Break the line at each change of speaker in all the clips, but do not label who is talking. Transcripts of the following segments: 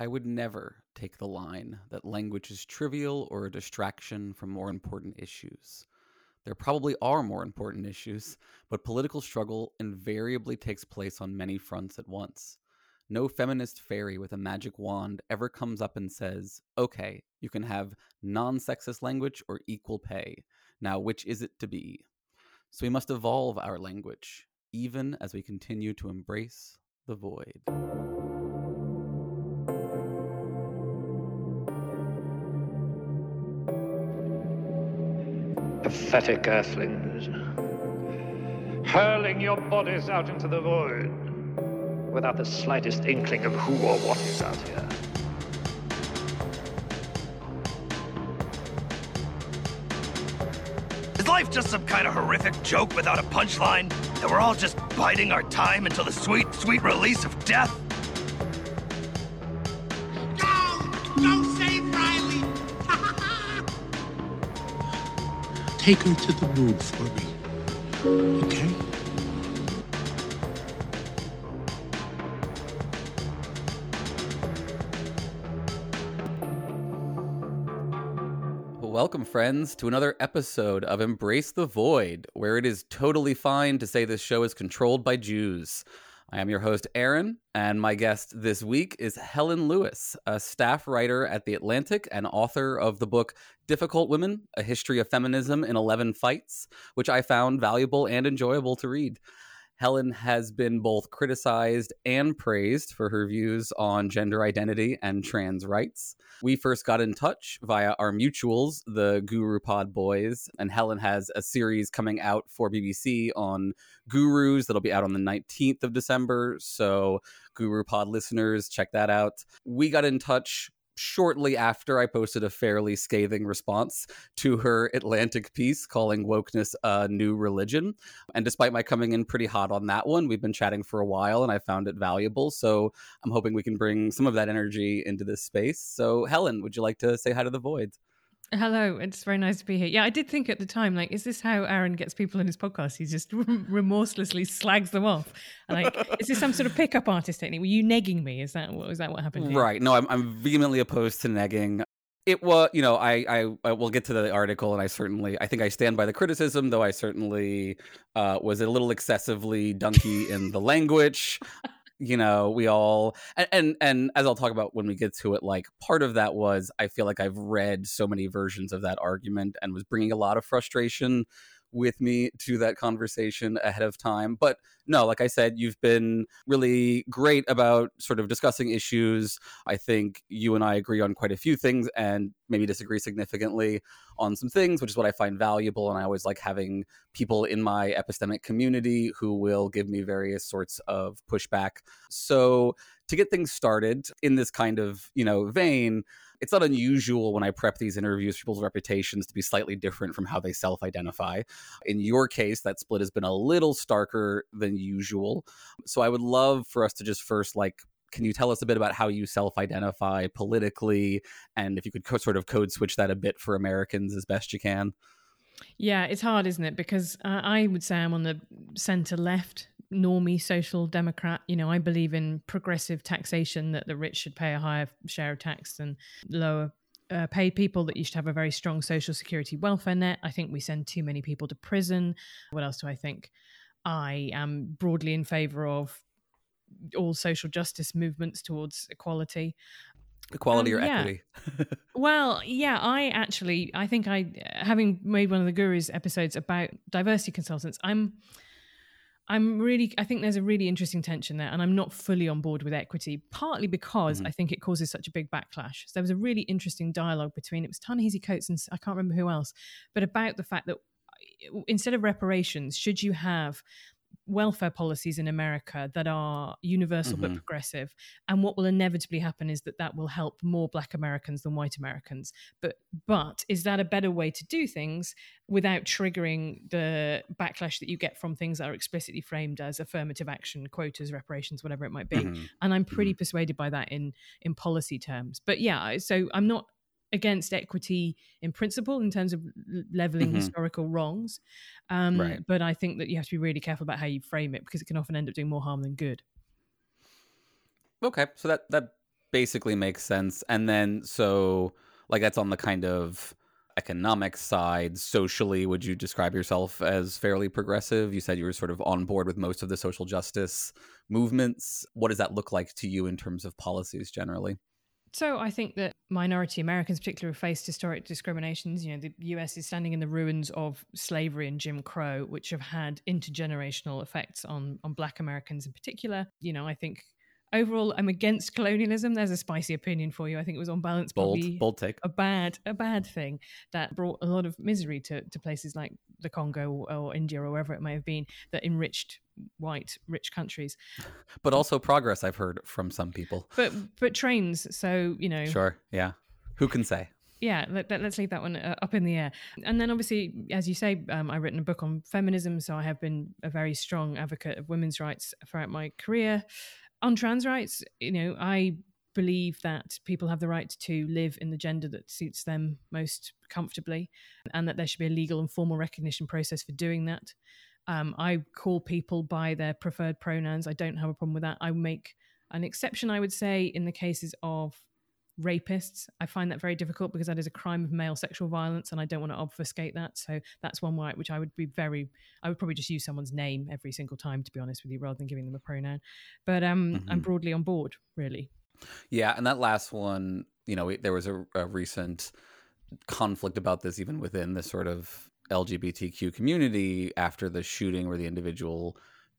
I would never take the line that language is trivial or a distraction from more important issues. There probably are more important issues, but political struggle invariably takes place on many fronts at once. No feminist fairy with a magic wand ever comes up and says, okay, you can have non sexist language or equal pay. Now, which is it to be? So we must evolve our language, even as we continue to embrace the void.
Pathetic earthlings, hurling your bodies out into the void without the slightest inkling of who or what is out here.
Is life just some kind of horrific joke without a punchline? That we're all just biding our time until the sweet, sweet release of death?
Take her to the room for me. Okay?
Welcome, friends, to another episode of Embrace the Void, where it is totally fine to say this show is controlled by Jews. I am your host, Aaron, and my guest this week is Helen Lewis, a staff writer at The Atlantic and author of the book Difficult Women A History of Feminism in 11 Fights, which I found valuable and enjoyable to read. Helen has been both criticized and praised for her views on gender identity and trans rights. We first got in touch via our mutuals, the Guru Pod Boys, and Helen has a series coming out for BBC on gurus that'll be out on the 19th of December. So, Guru Pod listeners, check that out. We got in touch shortly after I posted a fairly scathing response to her Atlantic piece calling wokeness a new religion. And despite my coming in pretty hot on that one, we've been chatting for a while and I found it valuable. So I'm hoping we can bring some of that energy into this space. So, Helen, would you like to say hi to the void?
Hello, it's very nice to be here. Yeah, I did think at the time, like, is this how Aaron gets people in his podcast? He just remorselessly slags them off. Like, is this some sort of pickup artist technique? Were you negging me? Is that what that what happened?
Right. No, I'm, I'm vehemently opposed to negging. It was, you know, I, I, I will get to the article, and I certainly, I think I stand by the criticism, though I certainly uh, was a little excessively dunky in the language you know we all and, and, and as i'll talk about when we get to it like part of that was i feel like i've read so many versions of that argument and was bringing a lot of frustration with me to that conversation ahead of time. But no, like I said, you've been really great about sort of discussing issues. I think you and I agree on quite a few things and maybe disagree significantly on some things, which is what I find valuable. And I always like having people in my epistemic community who will give me various sorts of pushback. So to get things started in this kind of, you know, vein, it's not unusual when I prep these interviews for people's reputations to be slightly different from how they self identify. In your case, that split has been a little starker than usual. So I would love for us to just first like can you tell us a bit about how you self-identify politically and if you could co- sort of code switch that a bit for americans as best you can
yeah it's hard isn't it because uh, i would say i'm on the center left normie social democrat. You know, I believe in progressive taxation that the rich should pay a higher share of tax than lower uh, paid people, that you should have a very strong social security welfare net. I think we send too many people to prison. What else do I think? I am broadly in favor of all social justice movements towards equality
equality um, or yeah. equity
well yeah i actually i think i having made one of the gurus episodes about diversity consultants i'm I'm really, I think there's a really interesting tension there, and I'm not fully on board with equity, partly because mm-hmm. I think it causes such a big backlash. So there was a really interesting dialogue between it was Ta-Nehisi Coates and I can't remember who else, but about the fact that uh, instead of reparations, should you have welfare policies in America that are universal mm-hmm. but progressive. And what will inevitably happen is that that will help more Black Americans than white Americans. But but is that a better way to do things without triggering the backlash that you get from things that are explicitly framed as affirmative action, quotas, reparations, whatever it might be? Mm-hmm. And I'm pretty mm-hmm. persuaded by that in in policy terms. But yeah, so I'm not against equity in principle in terms of leveling mm-hmm. historical wrongs. Um, right. But I think that you have to be really careful about how you frame it because it can often end up doing more harm than good.
Okay, so that that basically makes sense. And then so like that's on the kind of economic side. Socially, would you describe yourself as fairly progressive? You said you were sort of on board with most of the social justice movements. What does that look like to you in terms of policies generally?
So I think that minority Americans, particularly, have faced historic discriminations. You know, the US is standing in the ruins of slavery and Jim Crow, which have had intergenerational effects on on Black Americans in particular. You know, I think overall i'm against colonialism there's a spicy opinion for you i think it was on balance
bold bold take
a bad a bad thing that brought a lot of misery to, to places like the congo or, or india or wherever it may have been that enriched white rich countries.
But also progress i've heard from some people.
But but trains so you know.
Sure yeah. Who can say?
Yeah let, us leave that one uh, up in the air. And then obviously as you say um, i've written a book on feminism so i have been a very strong advocate of women's rights throughout my career. On trans rights, you know, I believe that people have the right to live in the gender that suits them most comfortably and that there should be a legal and formal recognition process for doing that. Um, I call people by their preferred pronouns. I don't have a problem with that. I make an exception, I would say, in the cases of rapists. I find that very difficult because that is a crime of male sexual violence, and I don't want to obfuscate that. So that's one way which I would be very. I would probably just use someone's name every single time, to be honest with you, rather than giving them a pronoun. But um, mm-hmm. I'm broadly on board, really.
Yeah, and that last one, you know, there was a, a recent conflict about this, even within the sort of LGBTQ community after the shooting, where the individual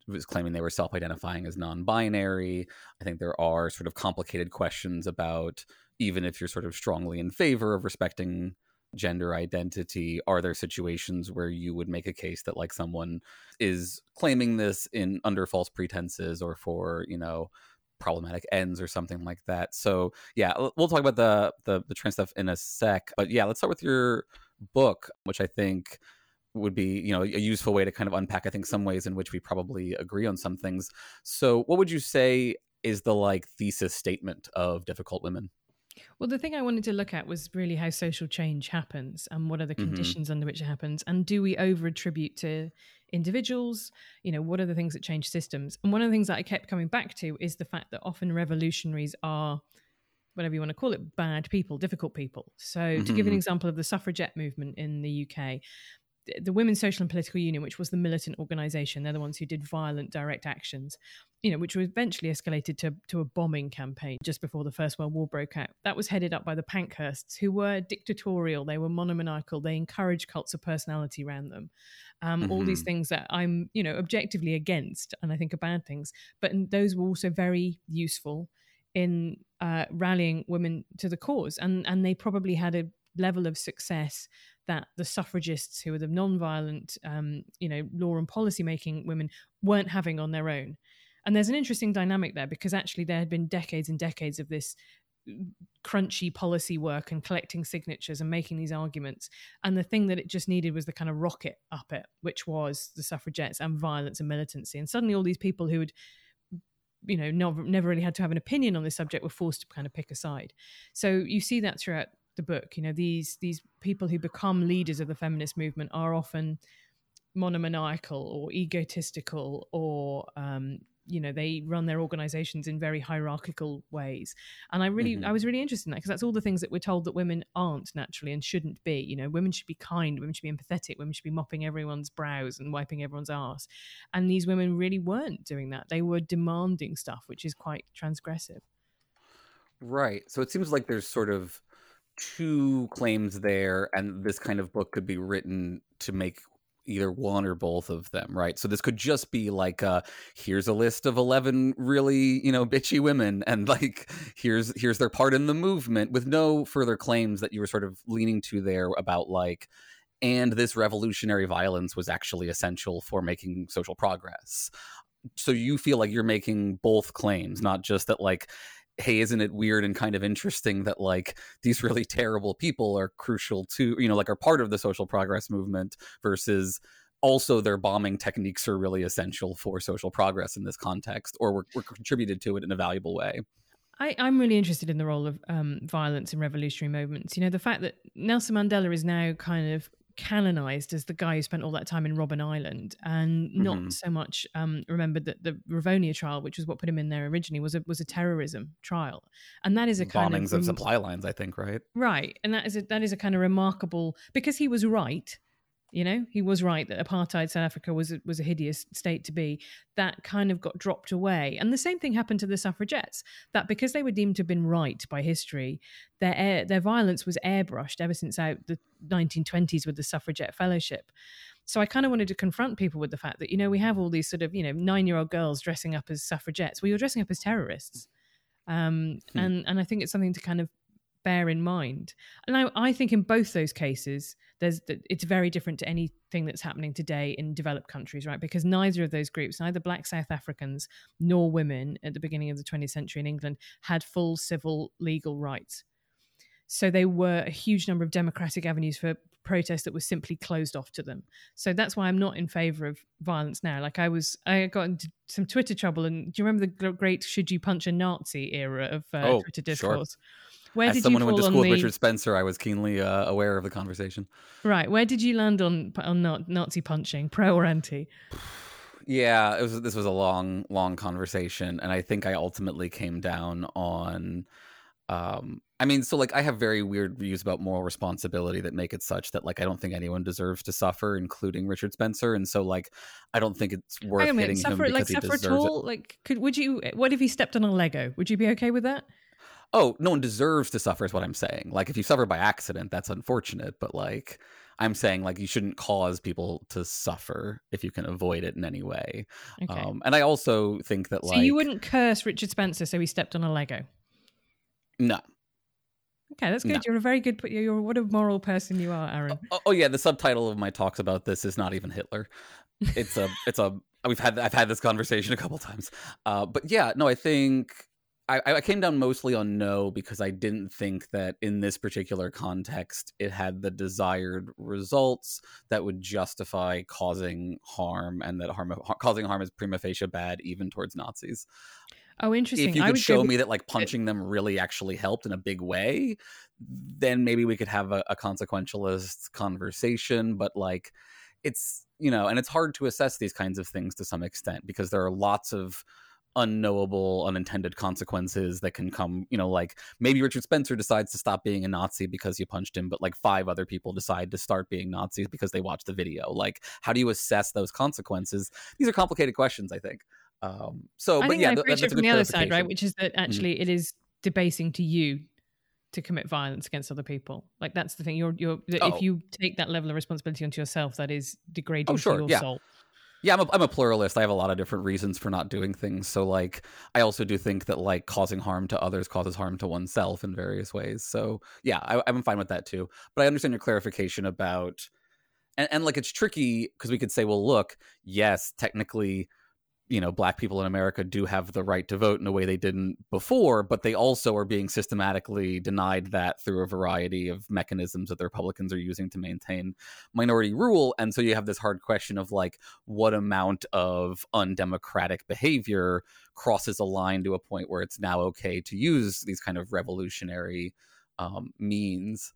was claiming they were self-identifying as non-binary. I think there are sort of complicated questions about even if you're sort of strongly in favor of respecting gender identity are there situations where you would make a case that like someone is claiming this in under false pretenses or for you know problematic ends or something like that. So yeah we'll talk about the the, the trans stuff in a sec but yeah let's start with your book which i think would be you know a useful way to kind of unpack i think some ways in which we probably agree on some things. So what would you say is the like thesis statement of difficult women
well, the thing I wanted to look at was really how social change happens and what are the mm-hmm. conditions under which it happens. And do we over attribute to individuals? You know, what are the things that change systems? And one of the things that I kept coming back to is the fact that often revolutionaries are whatever you want to call it, bad people, difficult people. So, mm-hmm. to give an mm-hmm. example of the suffragette movement in the UK, the Women's Social and Political Union, which was the militant organization, they're the ones who did violent direct actions, you know, which was eventually escalated to, to a bombing campaign just before the First World War broke out. That was headed up by the Pankhursts, who were dictatorial, they were monomaniacal, they encouraged cults of personality around them. Um, mm-hmm. All these mm-hmm. things that I'm, you know, objectively against and I think are bad things, but those were also very useful in uh, rallying women to the cause, and and they probably had a level of success that the suffragists, who were the non-violent, um, you know, law and policy making women, weren't having on their own. And there's an interesting dynamic there because actually there had been decades and decades of this crunchy policy work and collecting signatures and making these arguments. And the thing that it just needed was the kind of rocket up it, which was the suffragettes and violence and militancy. And suddenly all these people who had you know never, never really had to have an opinion on this subject were forced to kind of pick a side so you see that throughout the book. You know, these these people who become leaders of the feminist movement are often monomaniacal or egotistical or um, you know they run their organizations in very hierarchical ways. And i really mm-hmm. i was really interested in that because that's all the things that we're told that women aren't naturally and shouldn't be. You know women should be kind women should be empathetic women should be mopping everyone's brows and wiping everyone's ass and these women really weren't doing that. They were demanding stuff which is quite transgressive.
Right. So it seems like there's sort of two claims there, and this kind of book could be written to make either one or both of them, right? So this could just be like, uh, here's a list of eleven really, you know, bitchy women, and like here's here's their part in the movement, with no further claims that you were sort of leaning to there about like, and this revolutionary violence was actually essential for making social progress. So you feel like you're making both claims, not just that like hey isn't it weird and kind of interesting that like these really terrible people are crucial to you know like are part of the social progress movement versus also their bombing techniques are really essential for social progress in this context or were, were contributed to it in a valuable way
I, am really interested in the role of um, violence in revolutionary movements. You know, the fact that Nelson Mandela is now kind of canonized as the guy who spent all that time in Robben Island and not
Mhm.
so much um, remembered that the Rivonia trial, which was what put him in there originally, was a was a terrorism trial, and that is a kind
Bombings
of
of
rem-
supply lines, I think, right?
right, and that is a, that is a kind of remarkable because he was right. You know, he was right that apartheid South Africa was a, was a hideous state to be. That kind of got dropped away, and the same thing happened to the suffragettes. That because they were deemed to have been right by history, their air, their violence was airbrushed ever since out the 1920s with the suffragette fellowship. So I kind of wanted to confront people with the fact that you know we have all these sort of you know nine year old girls dressing up as suffragettes. Well, you're dressing up as terrorists, um,
Hmm.
and and I think it's something to kind of bear in mind. And I, I think in both those cases, there's it's very different to anything that's happening today in developed countries, right? Because neither of those groups, neither Black South Africans nor women at the beginning of the 20th century in England, had full civil legal rights. So they were a huge number of democratic avenues for protest that was simply closed off to them. So that's why I'm not in favor of violence now. Like I was, I got into some Twitter trouble, and do you remember the great "Should you punch a Nazi" era of uh,
Oh,
Twitter
sure.
Where
As someone who went to school with
the
Richard Spencer, I was keenly uh, aware of the conversation.
right? Where did you land on on Nazi punching, pro or anti?
Yeah, it was. This was a long, long conversation, and I think I ultimately came down on. Um, I mean, so like I have very weird views about moral responsibility that make it such that like I don't think anyone deserves to suffer, including Richard Spencer, and so like I don't think it's worth
Hang on a
hitting
minute,
him
suffer
because
like
he
suffer at
deserves it.
all? Like, could would you? What if he stepped on a Lego? Would you be okay with that?
Oh, no one deserves to suffer is what I'm saying. Like if you suffer by accident, that's unfortunate, but like I'm saying like you shouldn't cause people to suffer if you can avoid it in any way.
Okay.
Um and I also think that like
so
like
you wouldn't curse Richard Spencer so he stepped on a Lego.
No.
Okay, that's good.
No.
You're a very good. You're what a moral person you are, Aaron.
Oh, oh yeah, the subtitle of my talks about this is not even Hitler. It's a it's a we've had I've had this conversation a couple times. Uh but yeah, no, I think I, I came down mostly on no because I didn't think that in this particular context it had the desired results that would justify causing harm, and that harm causing harm is prima facie bad even towards Nazis.
Oh, interesting.
If you could show
with-
me that like punching them really actually helped in a big way, then maybe we could have a, a consequentialist conversation. But like, it's you know, and it's hard to assess these kinds of things to some extent because there are lots of unknowable unintended consequences that can come you know like maybe richard spencer decides to stop being a nazi because you punched him but like five other people decide to start being nazis because they watched the video like how do you assess those consequences these are complicated questions i think um so
I
but yeah th- that's
from
good
the other side, right? Which is that actually it is debasing to you to commit violence against other people. Like that's the thing. You're you're
Oh.
if you take that level of responsibility onto yourself, that is degrading
Oh, sure,
to your
yeah.
soul.
Yeah, I'm a, I'm a pluralist. I have a lot of different reasons for not doing things. So, like, I also do think that, like, causing harm to others causes harm to oneself in various ways. So, yeah, I, I'm fine with that too. But I understand your clarification about, and, and like, it's tricky because we could say, well, look, yes, technically, you know, black people in America do have the right to vote in a way they didn't before, but they also are being systematically denied that through a variety of mechanisms that the Republicans are using to maintain minority rule. And so you have this hard question of like, what amount of undemocratic behavior crosses a line to a point where it's now okay to use these kind of revolutionary um, means.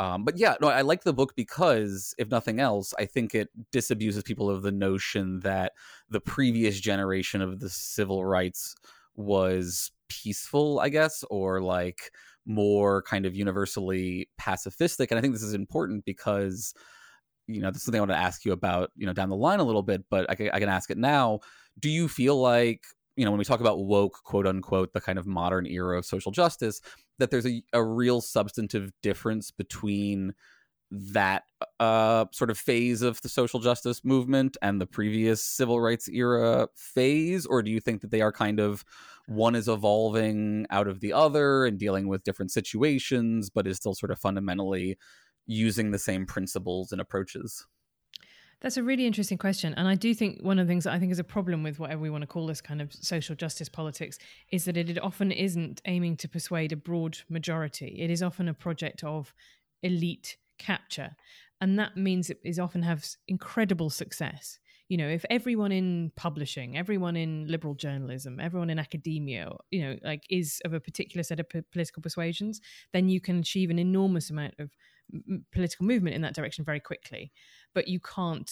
Um, but yeah, no, I like the book because, if nothing else, I think it disabuses people of the notion that the previous generation of the civil rights was peaceful, I guess, or like more kind of universally pacifistic. And I think this is important because, you know, this is something I want to ask you about, you know, down the line a little bit, but I I can ask it now. Do you feel like, you know, when we talk about woke, quote unquote, the kind of modern era of social justice, that there's a, a real substantive difference between that uh, sort of phase of the social justice movement and the previous civil rights era phase? Or do you think that they are kind of one is evolving out of the other and dealing with different situations, but is still sort of fundamentally using the same principles and approaches?
That's a really interesting question. And I do think one of the things that I think is a problem with whatever we want to call this kind of social justice politics is that it often isn't aiming to persuade a broad majority. It is often a project of elite capture. And that means it is often has incredible success. you know if everyone in publishing everyone in liberal journalism everyone in academia you know like is of a particular set of p- political persuasions then you can achieve an enormous amount of m- political movement in that direction very quickly but you can't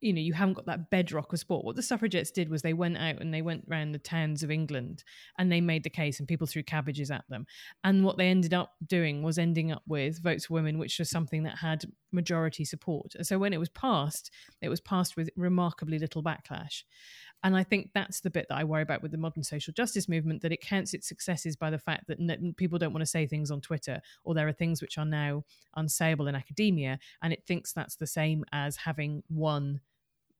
you know you haven't got that bedrock of sport. What the suffragettes did was they went out and they went around the towns of england and they made the case and people threw cabbages at them. And what they ended up doing was ending up with votes for women which was something that had majority support. So when it was passed it was passed with remarkably little backlash and I think that's the bit that I worry about with the modern social justice movement that it counts its successes by the fact that people don't want to say things on Twitter or there are things which are now unsayable in academia. And it thinks that's the same as having one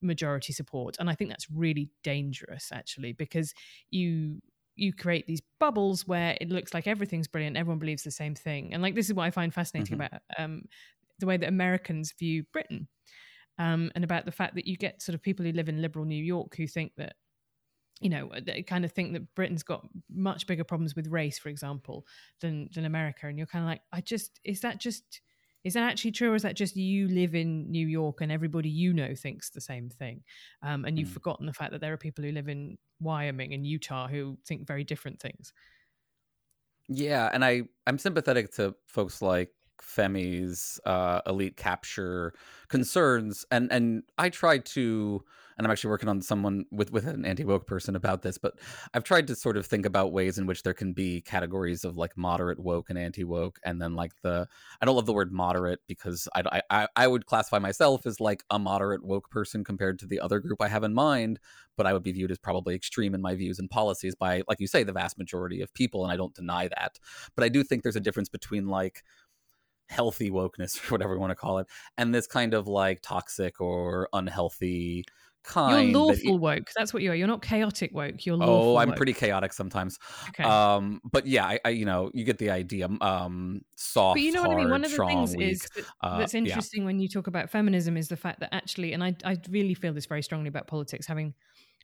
majority support. And I think that's really dangerous, actually, because you you create these bubbles where it looks like everything's brilliant everyone believes the same thing and like this is what i find fascinating mm-hmm. about um, the way that americans view britain um, and about the fact that you get sort of people who live in liberal New York who think that you know they kind of think that britain's got much bigger problems with race for example than than america. And you're kind of like i just is that just is that actually true or is that just you live in new york and everybody you know thinks the same thing? Um, and you've mm. forgotten the fact that there are people who live in wyoming and utah who think very different things.
Yeah and i i'm sympathetic to folks like Femi's uh, elite capture concerns, and and I tried to, and I'm actually working on someone with with an anti woke person about this, but I've tried to sort of think about ways in which there can be categories of like moderate woke and anti woke, and then like the I don't love the word moderate because I, I I would classify myself as like a moderate woke person compared to the other group I have in mind, but I would be viewed as probably extreme in my views and policies by like you say the vast majority of people, and I don't deny that, but I do think there's a difference between like healthy wokeness or whatever we want to call it and this kind of like toxic or unhealthy kind
you're lawful that, woke that's what you are you're not chaotic woke you're lawful
oh i'm
woke.
pretty chaotic sometimes okay. um but yeah I, I, you know you get the idea um soft
but you know
hard,
what i mean one of the things
weak.
is that, uh, that's interesting yeah. when you talk about feminism is the fact that actually and i i really feel this very strongly about politics having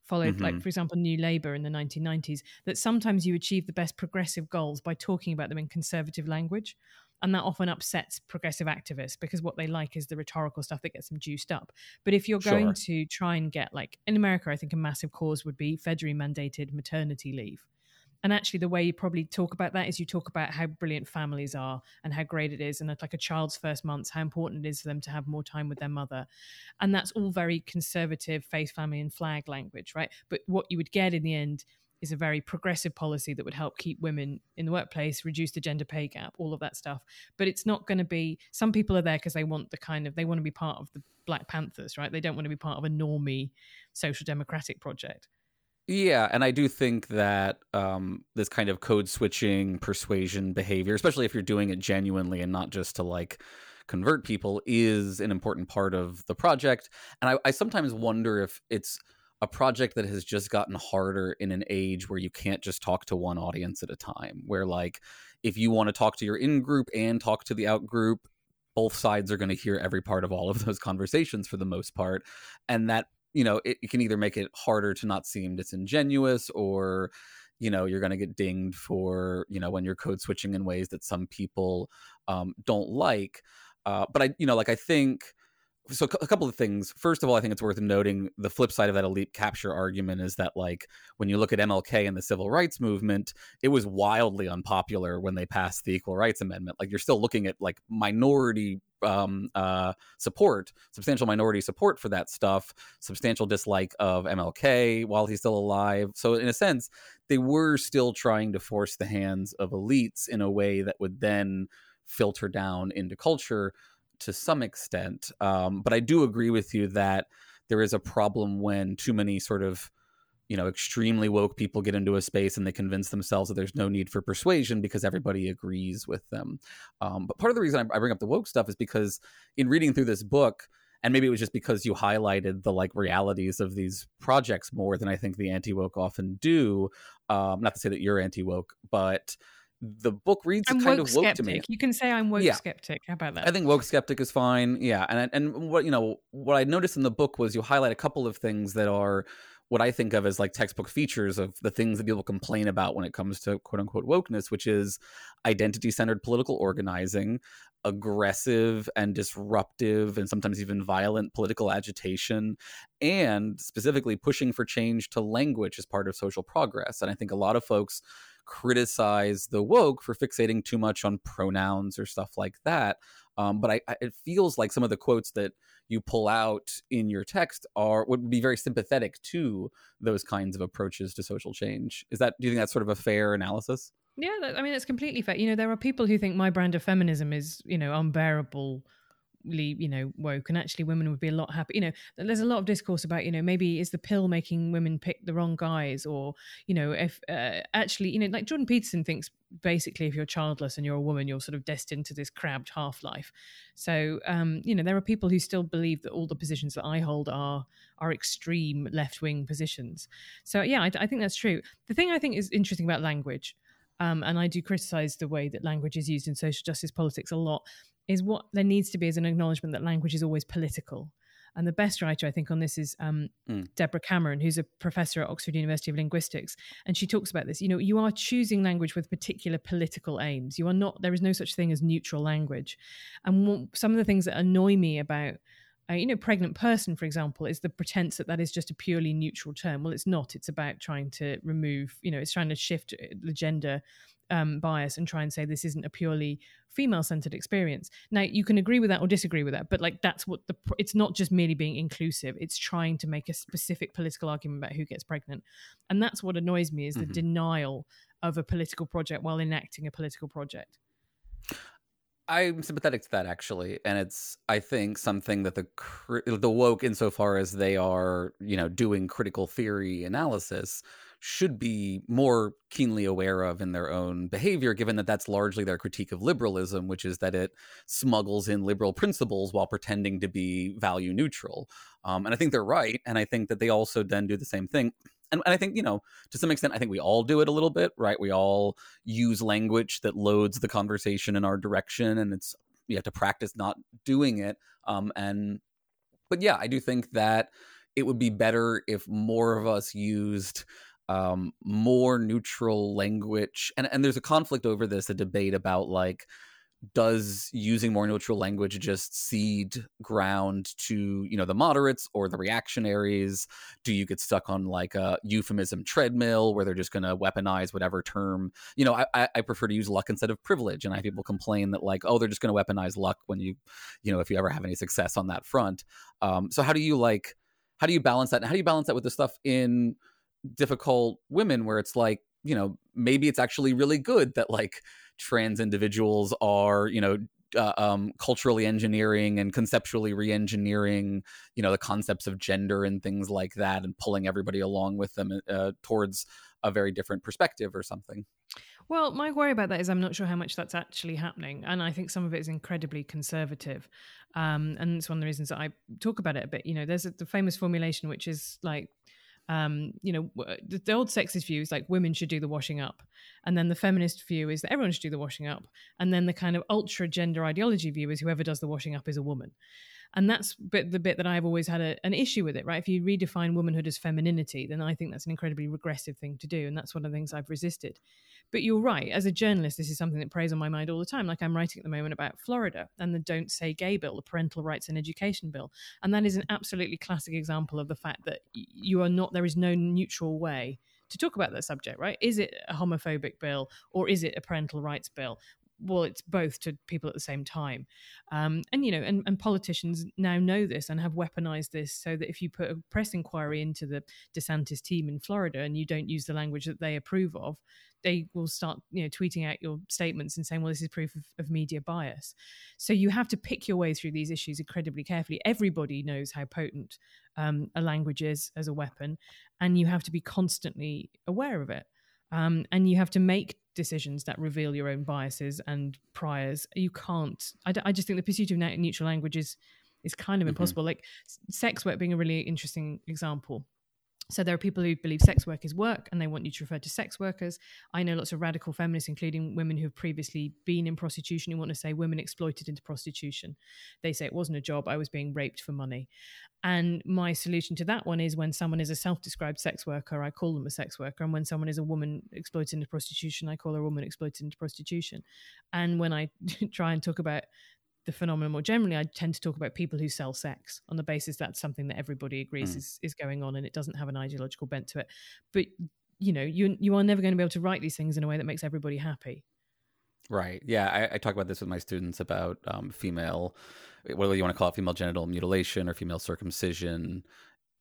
followed mm-hmm. like for example new labour in the 1990s that sometimes you achieve the best progressive goals by talking about them in conservative language and that often upsets progressive activists because what they like is the rhetorical stuff that gets them juiced up. But if you're going sure. to try and get like in America, I think a massive cause would be federally mandated maternity leave. And actually, the way you probably talk about that is you talk about how brilliant families are and how great it is, and like a child's first months, how important it is for them to have more time with their mother. And that's all very conservative, faith, family, and flag language, right? But what you would get in the end is a very progressive policy that would help keep women in the workplace, reduce the gender pay gap, all of that stuff. But it's not going to be. Some people are there because they want the kind of they want to be part of the Black Panthers, right? They don't want to be part of a normie social democratic project.
Yeah, and I do think that um, this kind of code switching persuasion behavior, especially if you're doing it genuinely and not just to like convert people, is an important part of the project. And I, I sometimes wonder if it's a project that has just gotten harder in an age where you can't just talk to one audience at a time where like if you want to talk to your in group and talk to the out group both sides are going to hear every part of all of those conversations for the most part. And that you know it, it can either make it harder to not seem disingenuous or you know you're going to get dinged for you know when you're code switching in ways that some people um, don't like. Uh, but i you know like i think so a couple of things. First of all i think it's worth noting the flip side of that elite capture argument is that like when you look at mlk and the civil rights movement it was wildly unpopular when they passed the equal rights amendment. Like you're still looking at like minority um, uh, support substantial minority support for that stuff substantial dislike of mlk while he's still alive. So in a sense they were still trying to force the hands of elites in a way that would then filter down into culture to some extent. Um, but I do agree with you that there is a problem when too many sort of you know extremely woke people get into a space and they convince themselves that there's no need for persuasion because everybody agrees with them um, but part of the reason I, I bring up the woke stuff is because in reading through this book and maybe it was just because you highlighted the like realities of these projects more than i think the anti-woke often do um, not to say that you're anti-woke but the book reads
I'm
kind of woke
skeptic.
to me.
You can say I'm woke yeah. skeptic. How about that?
I think woke skeptic is fine. Yeah, and and what you know what I noticed in the book was you highlight a couple of things that are what I think of as like textbook features of the things that people complain about when it comes to quote unquote wokeness, which is identity centered political organizing, aggressive and disruptive and sometimes even violent political agitation, and specifically pushing for change to language as part of social progress. And I think a lot of folks criticize the woke for fixating too much on pronouns or stuff like that. Um, but I, I, it feels like some of the quotes that you pull out in your text are would be very sympathetic to those kinds of approaches to social change. Is that do you think that's sort of a fair analysis?
Yeah, I mean it's completely fair. You know, there are people who think my brand of feminism is you know unbearable you know woke and actually women would be a lot happy you know there's a lot of discourse about you know maybe is the pill making women pick the wrong guys or you know if uh, actually you know like jordan peterson thinks basically if you're childless and you're a woman you're sort of destined to this crabbed half-life. So um you know there are people who still believe that all the positions that i hold are are extreme left-wing positions. So yeah I, I think that's true. The thing i think is interesting about language um, and I do criticize the way that language is used in social justice politics a lot is what there needs to be as an acknowledgement that language is always political. And the best writer, I think, on this is um, mm. Deborah Cameron, who's a professor at Oxford University of Linguistics. And she talks about this. You know, you are choosing language with particular political aims. You are not, there is no such thing as neutral language. And some of the things that annoy me about, uh, you know, pregnant person, for example, is the pretense that that is just a purely neutral term. Well, it's not. It's about trying to remove, you know, it's trying to shift uh, the gender um, bias and try and say this isn't a purely female centered experience. Now, you can agree with that or disagree with that, but like that's what the it's not just merely being inclusive, it's trying to make a specific political argument about who gets pregnant. And that's what annoys me is the mm-hmm. denial of a political project while enacting a political project.
I'm sympathetic to that actually, and it's I think something that the the woke, insofar as they are you know doing critical theory analysis, should be more keenly aware of in their own behavior, given that that's largely their critique of liberalism, which is that it smuggles in liberal principles while pretending to be value neutral. Um, and I think they're right. And I think that they also then do the same thing. And, and I think, you know, to some extent, I think we all do it a little bit, right? We all use language that loads the conversation in our direction, and it's, you have to practice not doing it. Um, and, but yeah, I do think that it would be better if more of us used um, more neutral language. And, and there's a conflict over this, a debate about like, does using more neutral language just cede ground to you know the moderates or the reactionaries? Do you get stuck on like a euphemism treadmill where they're just going to weaponize whatever term you know I, I prefer to use luck instead of privilege and i have people complain that like oh they're just going to weaponize luck when you you know if you ever have any success on that front. Um, so how do you like how do you balance that and how do you balance that with the stuff in difficult women where it's like you know maybe it's actually really good that like trans individuals are you know uh, um, culturally engineering and conceptually re-engineering you know the concepts of gender and things like that and pulling everybody along with them uh, towards a very different perspective or something
well, my worry about that is I'm not sure how much that's actually happening. And I think some of it is incredibly conservative. Um, and it's one of the reasons that I talk about it a bit. You know, there's a, the famous formulation, which is like um, you know, the, the, old sexist view is like women should do the washing up. And then the feminist view is that everyone should do the washing up. And then the kind of ultra gender ideology view is whoever does the washing up is a woman. And that's bit, the bit that I've always had a, an issue with it, right? If you redefine womanhood as femininity, then I think that's an incredibly regressive thing to do. And that's one of the things I've resisted. But you're right. As a journalist, this is something that preys on my mind all the time. Like I'm writing at the moment about Florida and the Don't Say Gay bill, the Parental Rights and Education bill. And that is an absolutely classic example of the fact that you are not, there is no neutral way to talk about that subject, right? Is it a homophobic bill or is it a parental rights bill? Well, it's both to people at the same time. Um, and, you know, and, and politicians now know this and have weaponized this so that if you put a press inquiry into the DeSantis team in Florida and you don't use the language that they approve of, they will start, you know, tweeting out your statements and saying, well, this is proof of, of media bias. So you have to pick your way through these issues incredibly carefully. Everybody knows how potent um, a language is as a weapon, and you have to be constantly aware of it. Um, and you have to make decisions that reveal your own biases and priors. You can't. I, I just think the pursuit of neutral language is is kind of mm-hmm. impossible. Like sex work being a really interesting example. So there are people who believe sex work is work and they want you to refer to sex workers. I know lots of radical feminists, including women who have previously been in prostitution, who want to say women exploited into prostitution. They say it wasn't a job, I was being raped for money. And my solution to that one is when someone is a self described sex worker, I call them a sex worker. And when someone is a woman exploited into prostitution, I call her a woman exploited into prostitution. And when I try and talk about the phenomenon more generally, I tend to talk about people who sell sex on the basis that's something that everybody agrees mm. is, is going on and it doesn't have an ideological bent to it. But you know, you you are never going to be able to write these things in a way that makes everybody happy.
Right. Yeah. I, I talk about this with my students about um, female, whether you want to call it female genital mutilation or female circumcision.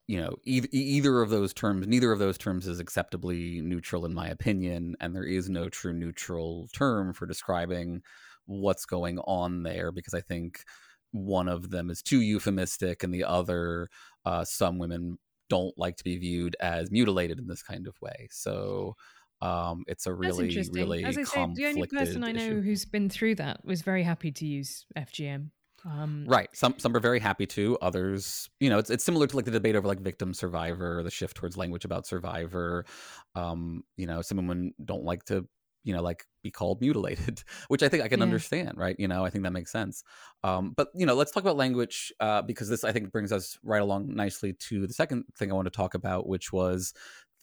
You know, e- either of those terms, neither of those terms is acceptably neutral in my opinion, and there is no true neutral term for describing what's going on there because I think one of them is too euphemistic and the other uh, some women don't like to be viewed as mutilated in this kind of way. So um, it's a really, really As I said,
the only person I know
issue.
who's been through that was very happy to use FGM. Um,
right. Some some are very happy to. Others, you know, it's it's similar to like the debate over like victim survivor, the shift towards language about survivor. Um, you know, some women don't like to you know like be called mutilated which i think i can yeah. understand right? You know i think that makes sense. Um, but you know let's talk about language uh, because this i think brings us right along nicely to the second thing i want to talk about which was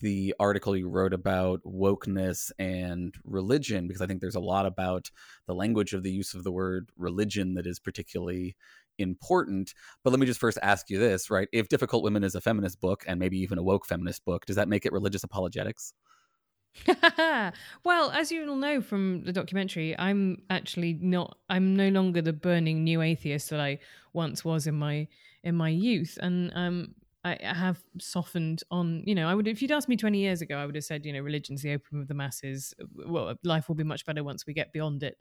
the article you wrote about wokeness and religion because i think there's a lot about the language of the use of the word religion that is particularly important. But let me just first ask you this right? If difficult women is a feminist book and maybe even a woke feminist book does that make it religious apologetics
well, as you all know from the documentary, I'm actually not. I'm no longer the burning new atheist that I once was in my in my youth, and um, I have softened on. You know, I would if you'd asked me 20 years ago, I would have said, you know, religion's the opium of the masses. Well, life will be much better once we get beyond it.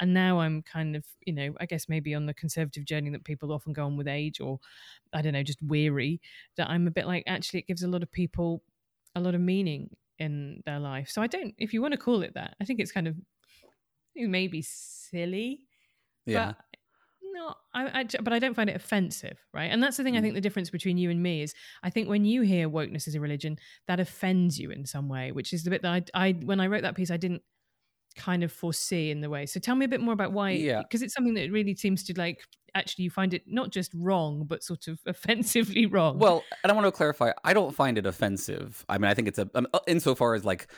And now I'm kind of, you know, I guess maybe on the conservative journey that people often go on with age, or I don't know, just weary. That I'm a bit like actually, it gives a lot of people a lot of meaning in their life. So I don't, if you want to call it that, I think it's kind of maybe silly.
Yeah.
no, I, I, but I don't find it offensive, right? And that's the thing. Mm. I think the difference between you and me is, I think when you hear wokeness as a religion, that offends you in some way, which is the bit that I, I when I wrote that piece, I didn't kind of foresee in the way. So tell me a bit more about why,
yeah,
because it's something that really seems to like actually you find it not just wrong but sort of offensively wrong
well and i want to clarify i don't find it offensive i mean i think it's a um, uh, insofar as like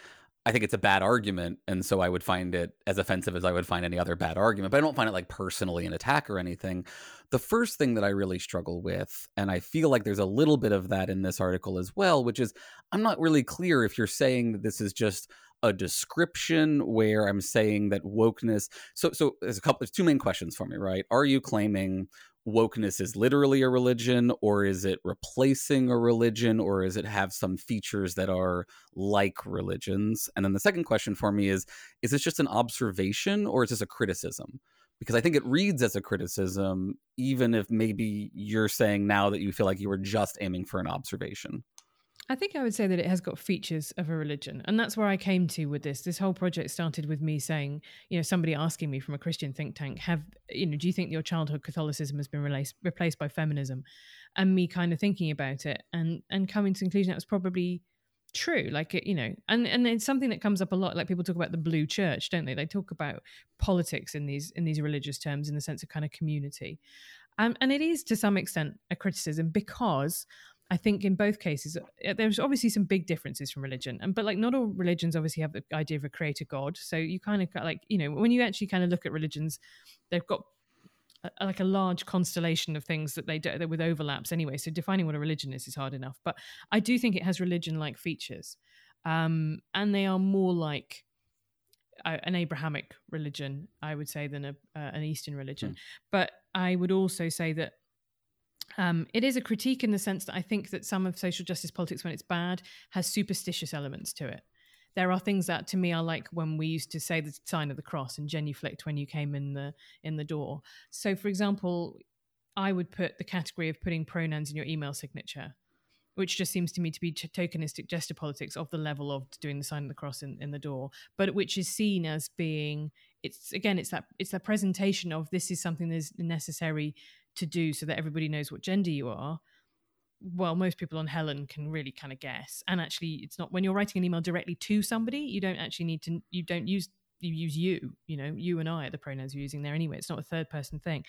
I think it's a bad argument, and so I would find it as offensive as I would find any other bad argument. But I don't find it like personally an attack or anything. The first thing that I really struggle with, and I feel like there's a little bit of that in this article as well, which is I'm not really clear if you're saying that this is just a description where I'm saying that wokeness. So, so there's a couple. There's two main questions for me, right? Are you claiming wokeness is literally a religion, or is it replacing a religion, or is it have some features that are like religions? And then the second question for me is: Is this just an observation, or is this a criticism? Because I think it reads as a criticism, even if maybe you're saying now that you feel like you were just aiming for an observation.
I think I would say that it has got features of a religion. And that's where I came to with this. This whole project started with me saying, you know, somebody asking me from a Christian think tank, have, you know, do you think your childhood Catholicism has been replaced, replaced by feminism? And me kind of thinking about it and, and coming to the conclusion that was probably true. Like, it, you know, and, and it's something that comes up a lot. Like people talk about the blue church, don't they? They talk about politics in these, in these religious terms in the sense of kind of community. Um, and it is to some extent a criticism because I think in both cases, uh, there's obviously some big differences from religion, and but like not all religions obviously have the idea of a creator god. So you kind of like you know when you actually kind of look at religions, they've got a, like a large constellation of things that they do with overlaps anyway. So defining what a religion is is hard enough, but I do think it has religion-like features, um, and they are more like uh, an Abrahamic religion, I would say, than a, uh, an Eastern religion. Mm. But I would also say that um, it is a critique in the sense that I think that some of social justice politics, when it's bad, has superstitious elements to it. There are things that, to me, are like when we used to say the sign of the cross and genuflect when you came in the in the door. So, for example, I would put the category of putting pronouns in your email signature, which just seems to me to be tokenistic gesture politics of the level of doing the sign of the cross in, in the door, but which is seen as being it's again it's that it's that presentation of this is something that is necessary to do so that everybody knows what gender you are well, most people on Helen can really kind of guess. And actually, it's not when you're writing an email directly to somebody, you don't actually need to, you don't use, you use you, you know, you and I are the pronouns you're using there anyway. It's not a third person thing.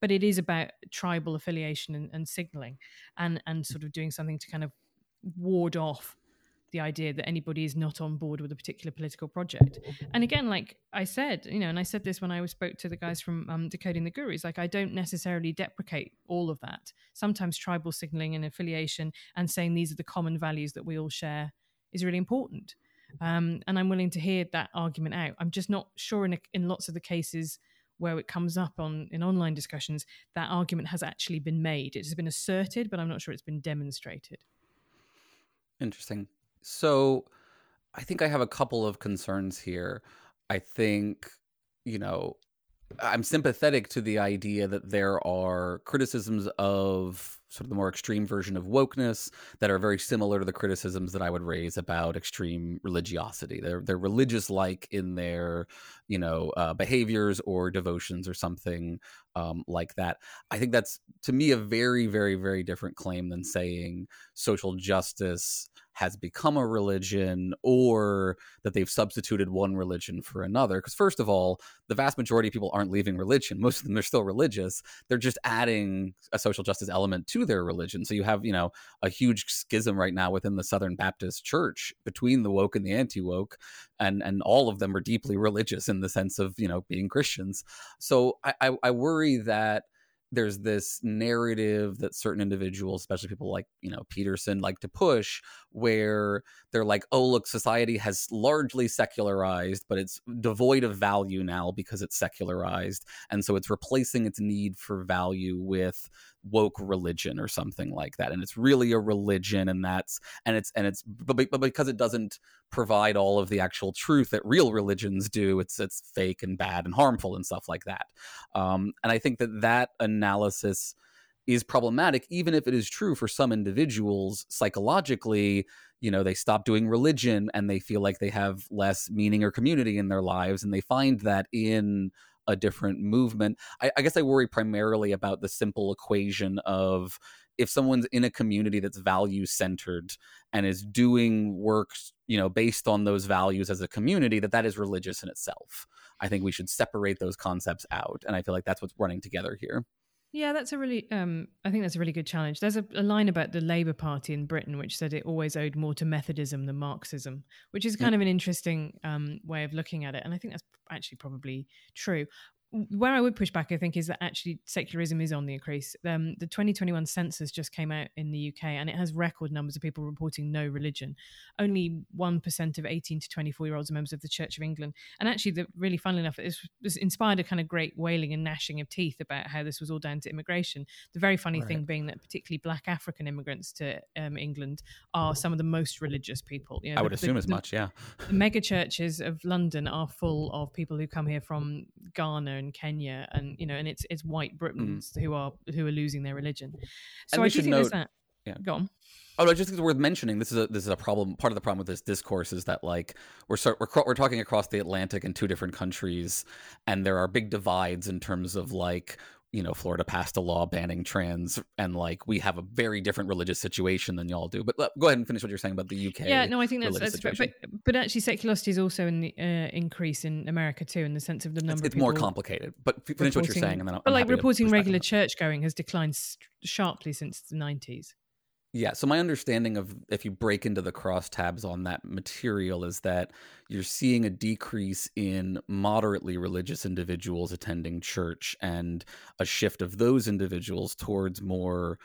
But it is about tribal affiliation and, and signaling and, and sort of doing something to kind of ward off the idea that anybody is not on board with a particular political project. And again, like I said, you know, and I said this when I spoke to the guys from um, Decoding the Gurus, like I don't necessarily deprecate all of that. Sometimes tribal signaling and affiliation and saying these are the common values that we all share is really important. Um, and I'm willing to hear that argument out. I'm just not sure in, a, in lots of the cases where it comes up on in online discussions that argument has actually been made. It has been asserted, but I'm not sure it's been demonstrated.
Interesting. So I think I have a couple of concerns here. I think, you know, I'm sympathetic to the idea that there are criticisms of sort of the more extreme version of wokeness that are very similar to the criticisms that I would raise about extreme religiosity. They're they're religious like in their you know uh, behaviors or devotions or something um, like that. I think that's to me a very very very different claim than saying social justice has become a religion or that they've substituted one religion for another. Because, first of all, the vast majority of people aren't leaving religion. Most of them are still religious. They're just adding a social justice element to their religion. So you have, you know, a huge schism right now within the Southern Baptist Church between the woke and the anti woke. And, and all of them are deeply religious in the sense of, you know, being Christians. So I, I, I worry that there's this narrative that certain individuals, especially people like, you know, Peterson like to push where they're like, oh, look, society has largely secularized, but it's devoid of value now because it's secularized. And so it's replacing its need for value with woke religion or something like that and it's really a religion and that's and it's and it's but, but because it doesn't provide all of the actual truth that real religions do it's it's fake and bad and harmful and stuff like that. Um, and i think that that analysis is problematic even if it is true for some individuals psychologically you know they stop doing religion and they feel like they have less meaning or community in their lives and they find that in a different movement. I, I guess I worry primarily about the simple equation of if someone's in a community that's value centered and is doing work you know based on those values as a community that that is religious in itself i think we should separate those concepts out and i feel like that's what's running together here
yeah, that's a really, um, I think that's a really good challenge. There's a, a, line about the Labour Party in Britain which said it always owed more to Methodism than Marxism, which is kind yeah. of an interesting um, way of looking at it. And I think that's actually probably true where I would push back, I think, is that actually secularism is on the increase. Um, the 2021 census just came out in the UK and it has record numbers of people reporting no religion. Only 1% of 18 to 24 year olds are members of the Church of England. And actually, the, really funnily enough, it was inspired a kind of great wailing and gnashing of teeth about how this was all down to immigration. The very funny right. thing being that particularly black African immigrants to um, England are some of the most religious people.
You know, I would the, assume the, as much, yeah.
The mega churches of London are full of people who come here from Ghana and Kenya, and you know, and it's it's white Britons mm. who are who are losing their religion. So I do think note, there's that. Yeah, go on.
Oh, no, just think it's worth mentioning. This is a this is a problem. Part of the problem with this discourse is that like we're start, we're we're talking across the Atlantic in two different countries, and there are big divides in terms of like you know Florida passed a law banning trans, and like we have a very different religious situation than y'all do. But uh, go ahead and finish what you're saying about the UK.
Yeah, no, I think that's, that's but, but actually secularity is also in the uh, increase in America too, in the sense of the number.
It's, it's more complicated. But finish what you're saying, and then.
But I'm like reporting regular church going has declined sharply since the 90s.
Yeah. So my understanding of if you break into the crosstabs on that material is that you're seeing a decrease in moderately religious individuals attending church and a shift of those individuals towards more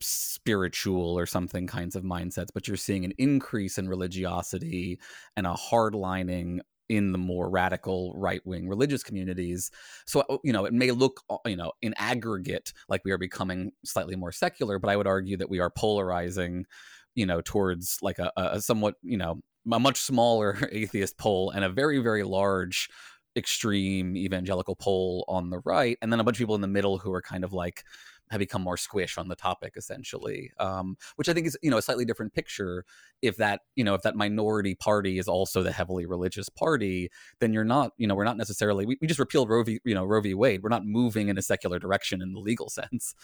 spiritual or something kinds of mindsets, but you're seeing an increase in religiosity and a hardlining in the more radical right wing religious communities. So, uh, you know, it may look, uh, you know, in aggregate like we are becoming slightly more secular, but I would argue that we are polarizing, you know, towards like a, a somewhat, you know, a much smaller atheist pole and a very, very large extreme evangelical pole on the right. And then a bunch of people in the middle who are kind of like, have become more squish on the topic essentially um, which i think is you know a slightly different picture. If that you know if that minority party is also the heavily religious party then you're not you know we're not necessarily we, we just repealed roe v you know roe v. Wade. We're not moving in a secular direction in the legal sense.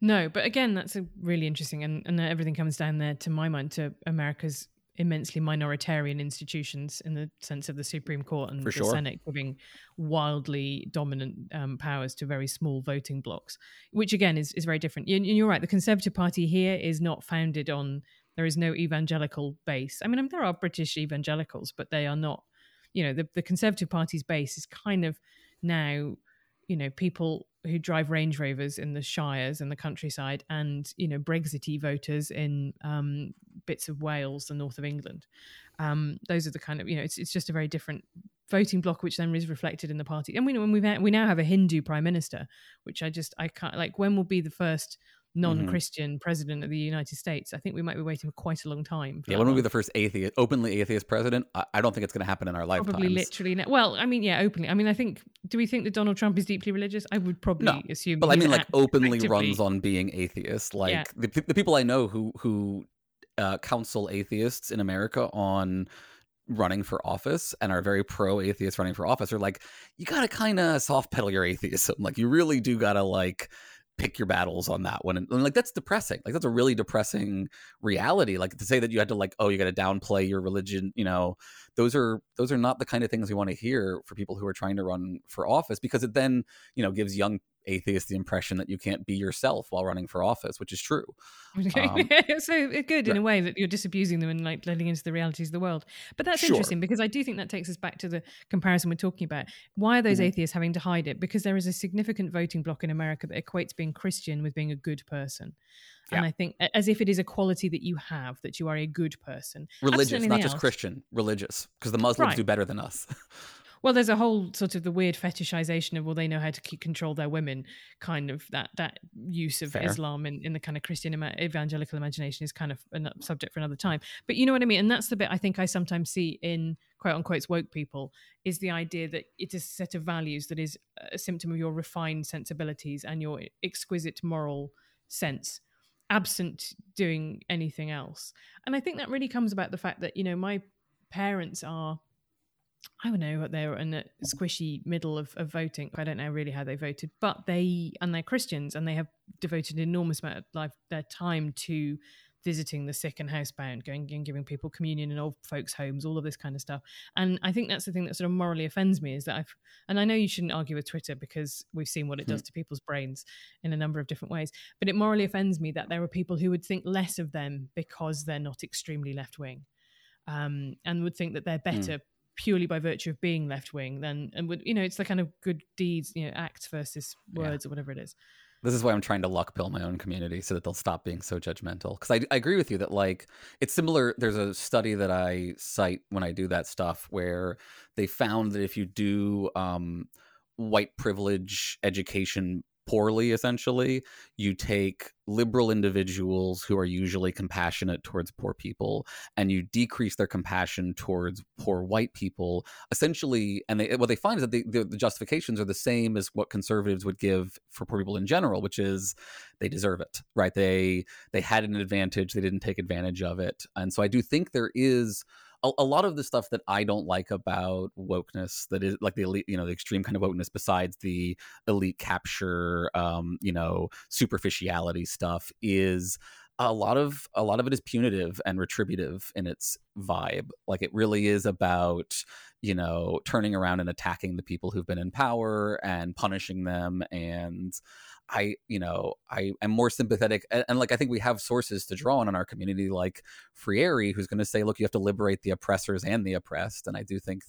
No but again that's a really interesting and, and everything comes down there to my mind to america's immensely minoritarian institutions in the sense of the Supreme Court and
For
the
sure.
Senate giving wildly dominant um, powers to very small voting blocks, which again is, is very different. And you're right, the Conservative Party here is not founded on, there is no evangelical base. I mean, there are British evangelicals, but they are not, you know, the, the Conservative Party's base is kind of now, you know, people who drive Range Rovers in the shires and the countryside, and you know Brexity voters in um, bits of Wales, the north of England. Um, those are the kind of you know it's it's just a very different voting block, which then is reflected in the party. And we when we we now have a Hindu prime minister, which I just I can't like. When will be the first non-Christian president of the United States? I think we might be waiting for quite a long time.
yeah when will be the first atheist openly atheist president i, I don't think it's going to happen in our lifetimes
Probably literally. No. Well, I mean, yeah, openly. I mean, I think. Do we think that Donald Trump is deeply religious? I would probably
No,
assume.
but I mean, like openly
actively-
runs on being atheist. Like
Yeah.
the, the people I know who who uh, counsel atheists in America on running for office and are very pro atheist running for office are like, you gotta kind of soft pedal your atheism. Like you really do gotta like pick your battles on that one. And, and, like that's depressing. Like that's a really depressing reality. Like to say that you had to like, oh, you got to downplay your religion. You know, those are those are not the kind of things we want to hear for people who are trying to run for office because it then you know gives young atheists the impression that you can't be yourself while running for office, which is true. Um,
so good in
yeah.
a way that you're disabusing them and like letting into the realities of the world. But that's
Sure.
interesting because I do think that takes us back to the comparison we're talking about. Why are those
Mhm.
atheists having to hide it? Because there is a significant voting block in America that equates being Christian with being a good person. And
Yeah.
I think as if it is a quality that you have, that you are a good person.
religious, not just
else.
Christian, religious, because the Muslims
Right.
do better than us.
Well, there's a whole sort of the weird fetishization of well, they know how to keep control their women, kind of that that use of
Fair.
Islam in, in the kind of Christian ima- evangelical imagination is kind of a subject for another time. But you know what I mean, and that's the bit I think I sometimes see in quote unquote woke people is the idea that it's a set of values that is a symptom of your refined sensibilities and your exquisite moral sense absent doing anything else and i think that really comes about the fact that you know my parents are I don't know what they're in the squishy middle of, of voting. I don't know really how they voted, but they and they're Christians and they have devoted an enormous amount of life their time to visiting the sick and housebound, going and giving people communion in old folks' homes, all of this kind of stuff. And I think that's the thing that sort of morally offends me is that I've and I know you shouldn't argue with Twitter because we've seen what it does to people's brains in a number of different ways. But it morally offends me that there are people who would think less of them because they're not extremely left wing. Um, and would think that they're better purely by virtue of being left wing then and would you know it's the kind of good deeds you know acts versus
Yeah.
words or whatever it is
this is why I'm trying to luck pill my own community so that they'll stop being so judgmental. Because I, I agree with you that like it's similar. There's a study that I cite when I do that stuff where they found that if you do um, white privilege education poorly, essentially, you take liberal individuals who are usually compassionate towards poor people and you decrease their compassion towards poor white people essentially and they, what they find is that the, the, the justifications are the same as what conservatives would give for poor people in general which is they deserve it right? They they had an advantage they didn't take advantage of it and so i do think there is a, a lot of the stuff that i don't like about wokeness that is like the elite you know the extreme kind of wokeness besides the elite capture um you know superficiality stuff is a lot of a lot of it is punitive and retributive in its vibe. Like it really is about you know turning around and attacking the people who've been in power and punishing them and i you know i am more sympathetic and, and like i think we have sources to draw on in our community like Freire, who's going to say look you have to liberate the oppressors and the oppressed and i do think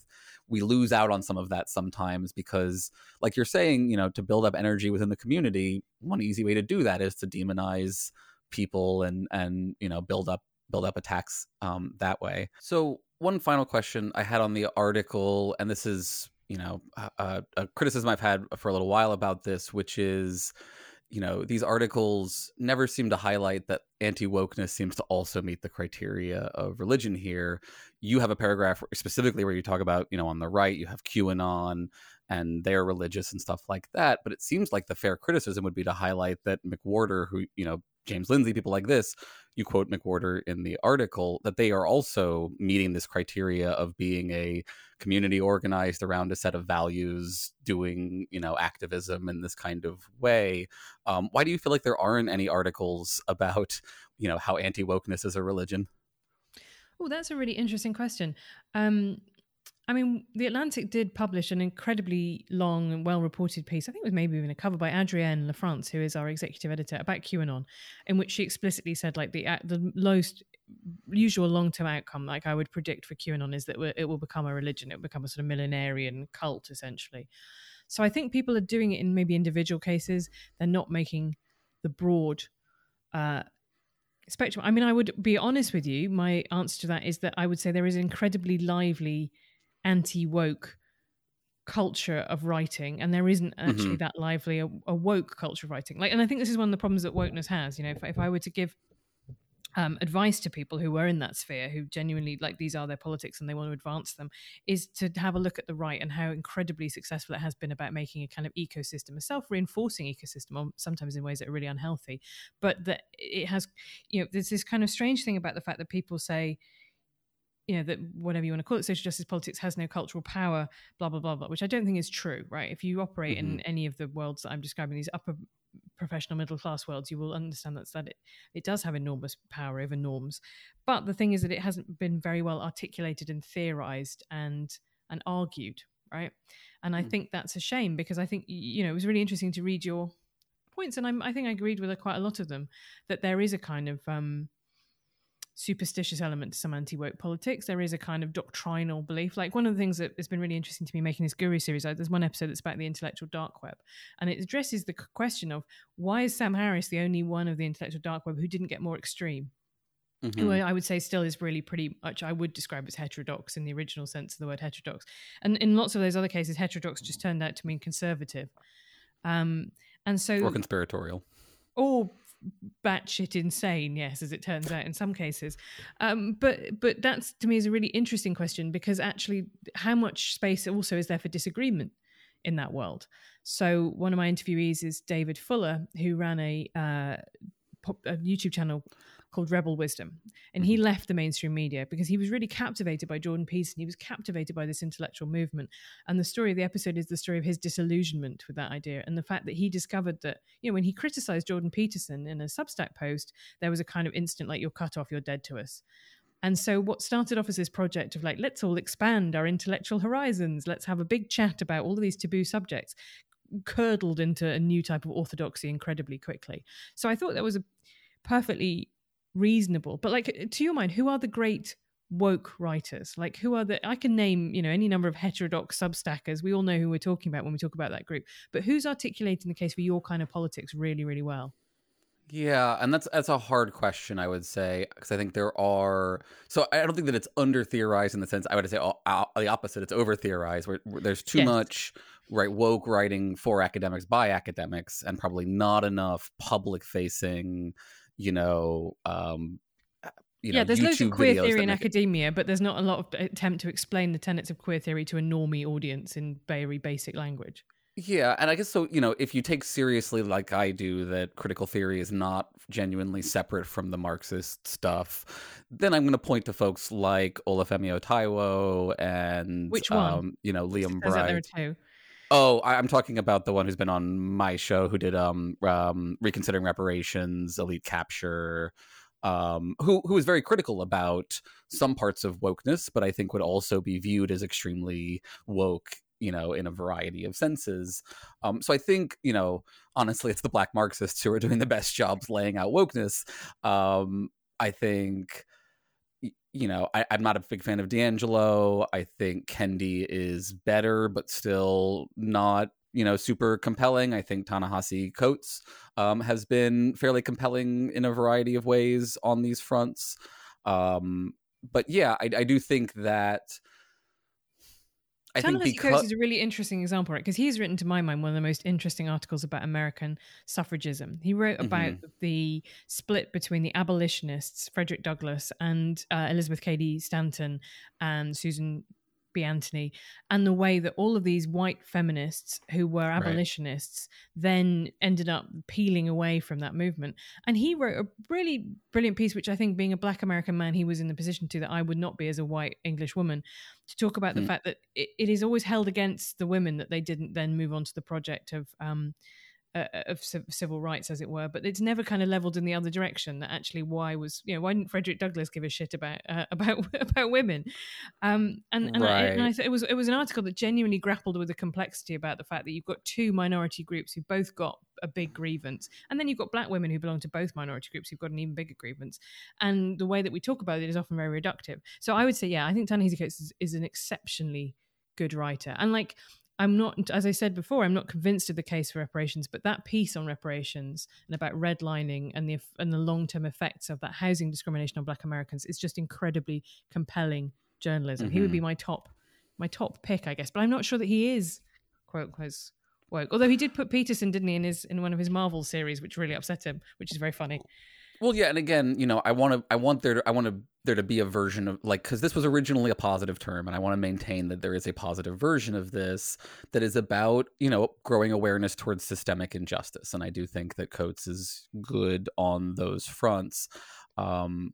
we lose out on some of that sometimes because like you're saying you know to build up energy within the community one easy way to do that is to demonize people and and you know build up build up attacks um, that way. So one final question I had on the article, and this is you know a, a criticism I've had for a little while about this, which is you know these articles never seem to highlight that anti wokeness seems to also meet the criteria of religion here. You have a paragraph specifically where you talk about you know on the right you have QAnon and they're religious and stuff like that. But it seems like the fair criticism would be to highlight that McWhorter, who you know James Lindsay, people like this, you quote McWhorter in the article, that they are also meeting this criteria of being a community organized around a set of values, doing, you know, activism in this kind of way. Um, why do you feel like there aren't any articles about, you know, how anti wokeness is a religion?
Oh, that's a really interesting question. Um, I mean, The Atlantic did publish an incredibly long and well reported piece. I think it was maybe even a cover by Adrienne LaFrance, who is our executive editor, about QAnon, in which she explicitly said, like, the, the most usual long term outcome, like I would predict for QAnon, is that it will become a religion, it will become a sort of millenarian cult, essentially. So I think people are doing it in maybe individual cases. They're not making the broad uh, spectrum. I mean, I would be honest with you. My answer to that is that I would say there is incredibly lively anti woke culture of writing and there isn't actually mm-hmm. that lively a, a, woke culture of writing like and i think this is one of the problems that wokeness has you know if, if i were to give um, advice to people who are in that sphere who genuinely like these are their politics and they want to advance them is to have a look at the right and how incredibly successful it has been about making a kind of ecosystem a self-reinforcing ecosystem or sometimes in ways that are really unhealthy but that it has you know there's this kind of strange thing about the fact that people say you know that whatever you want to call it social justice politics has no cultural power blah blah blah blah which i don't think is true right if you operate mm-hmm. in any of the worlds that i'm describing these upper professional middle class worlds you will understand that's that it, it does have enormous power over norms but the thing is that it hasn't been very well articulated and theorized and and argued right and i mm. think that's a shame because i think you know it was really interesting to read your points and I'm, i think i agreed with quite a lot of them that there is a kind of um superstitious element to some anti woke politics. There is a kind of doctrinal belief. Like one of the things that has been really interesting to me making this Guru series, there's one episode that's about the intellectual dark web, and it addresses the question of why is Sam Harris the only one of the intellectual dark web who didn't get more extreme? Mm-hmm. Who I would say still is really pretty much, I would describe as heterodox in the original sense of the word heterodox. And in lots of those other cases, heterodox just turned out to mean conservative. Um, and so.
Or conspiratorial.
Or batshit insane, yes, as it turns out in some cases. Um, but but that's to me is a really interesting question because actually, how much space also is there for disagreement in that world? So one of my interviewees is David Fuller, who ran a, uh, pop, a YouTube channel called Rebel Wisdom. And he mm-hmm. left the mainstream media because he was really captivated by Jordan Peterson. He was captivated by this intellectual movement. And the story of the episode is the story of his disillusionment with that idea and the fact that he discovered that, you know, when he criticized Jordan Peterson in a Substack post, there was a kind of instant, like, you're cut off, you're dead to us. And so, what started off as this project of like, let's all expand our intellectual horizons, let's have a big chat about all of these taboo subjects, curdled into a new type of orthodoxy incredibly quickly. So, I thought that was a perfectly reasonable. But like to your mind, who are the great woke writers? Like who are the I can name, you know, any number of heterodox substackers. We all know who we're talking about when we talk about that group. But who's articulating the case for your kind of politics really, really well?
Yeah, and that's that's a hard question, I would say, because I think there are. So I don't think that it's under theorized in the sense I would say oh, the opposite. It's over theorized, where, where, there's too yes. much right woke writing for academics by academics, and probably not enough public facing you know, um, uh, you
yeah,
know,
there's
YouTube
loads of queer theory in
it...
academia, but there's not a lot of attempt to explain the tenets of queer theory to a normie audience in very basic language.
Yeah, and I guess so. You know, if you take seriously, like I do, that critical theory is not genuinely separate from the Marxist stuff, then I'm going to point to folks like Olufemi Taiwo and
which one? Um,
you know, Liam Bright. Oh, I, am talking about the one who's been on my show, who did um, um reconsidering reparations, elite capture, um, who who is very critical about some parts of wokeness, but I think would also be viewed as extremely woke you know, in a variety of senses. Um, so I think, you know, honestly, it's the black Marxists who are doing the best jobs laying out wokeness. Um, I think you know, I, am not a big fan of DiAngelo. I think Kendi is better, but still not, you know, super compelling. I think Ta-Nehisi Coates um, has been fairly compelling in a variety of ways on these fronts. Um, but yeah, I, I do think that
I think because is a really interesting example, right? Because he's written, to my mind, one of the most interesting articles about American suffragism. He wrote about mm-hmm. the split between the abolitionists, Frederick Douglass, and uh, Elizabeth Cady Stanton and Susan B. Anthony, and the way that all of these white feminists who were abolitionists then ended up peeling away from that movement. And he wrote a really brilliant piece, which I think, being a black American man, he was in the position to that I would not be as a white English woman, to talk about the
Mm.
fact that it, it is always held against the women that they didn't then move on to the project of. Um, uh, of civ- civil rights, as it were, but it's never kind of leveled in the other direction. That actually, why was you know why didn't Frederick Douglass give a shit about uh, about about women? Um, and and, I, and I
Right.
thought it was it was an article that genuinely grappled with the complexity about the fact that you've got two minority groups who both got a big grievance, and then you've got black women who belong to both minority groups who've got an even bigger grievance, and the way that we talk about it is often very reductive. So I would say, yeah, I think Ta-Nehisi Coates is, is an exceptionally good writer, and like. I'm not, as I said before, I'm not convinced of the case for reparations, but that piece on reparations and about redlining and the and the long term effects of that housing discrimination on Black Americans is just incredibly compelling journalism. He would be mm-hmm. my top my top pick, I guess, but I'm not sure that he is quote unquote woke. Although he did put Peterson, didn't he, in his in one of his Marvel series, which really upset him, which is very funny.
Well, yeah, and again, you know, I want to, I want there, to, I want to, there to be a version of like, because this was originally a positive term, and I want to maintain that there is a positive version of this that is about, you know, growing awareness towards systemic injustice, and I do think that Coates is good on those fronts. Um,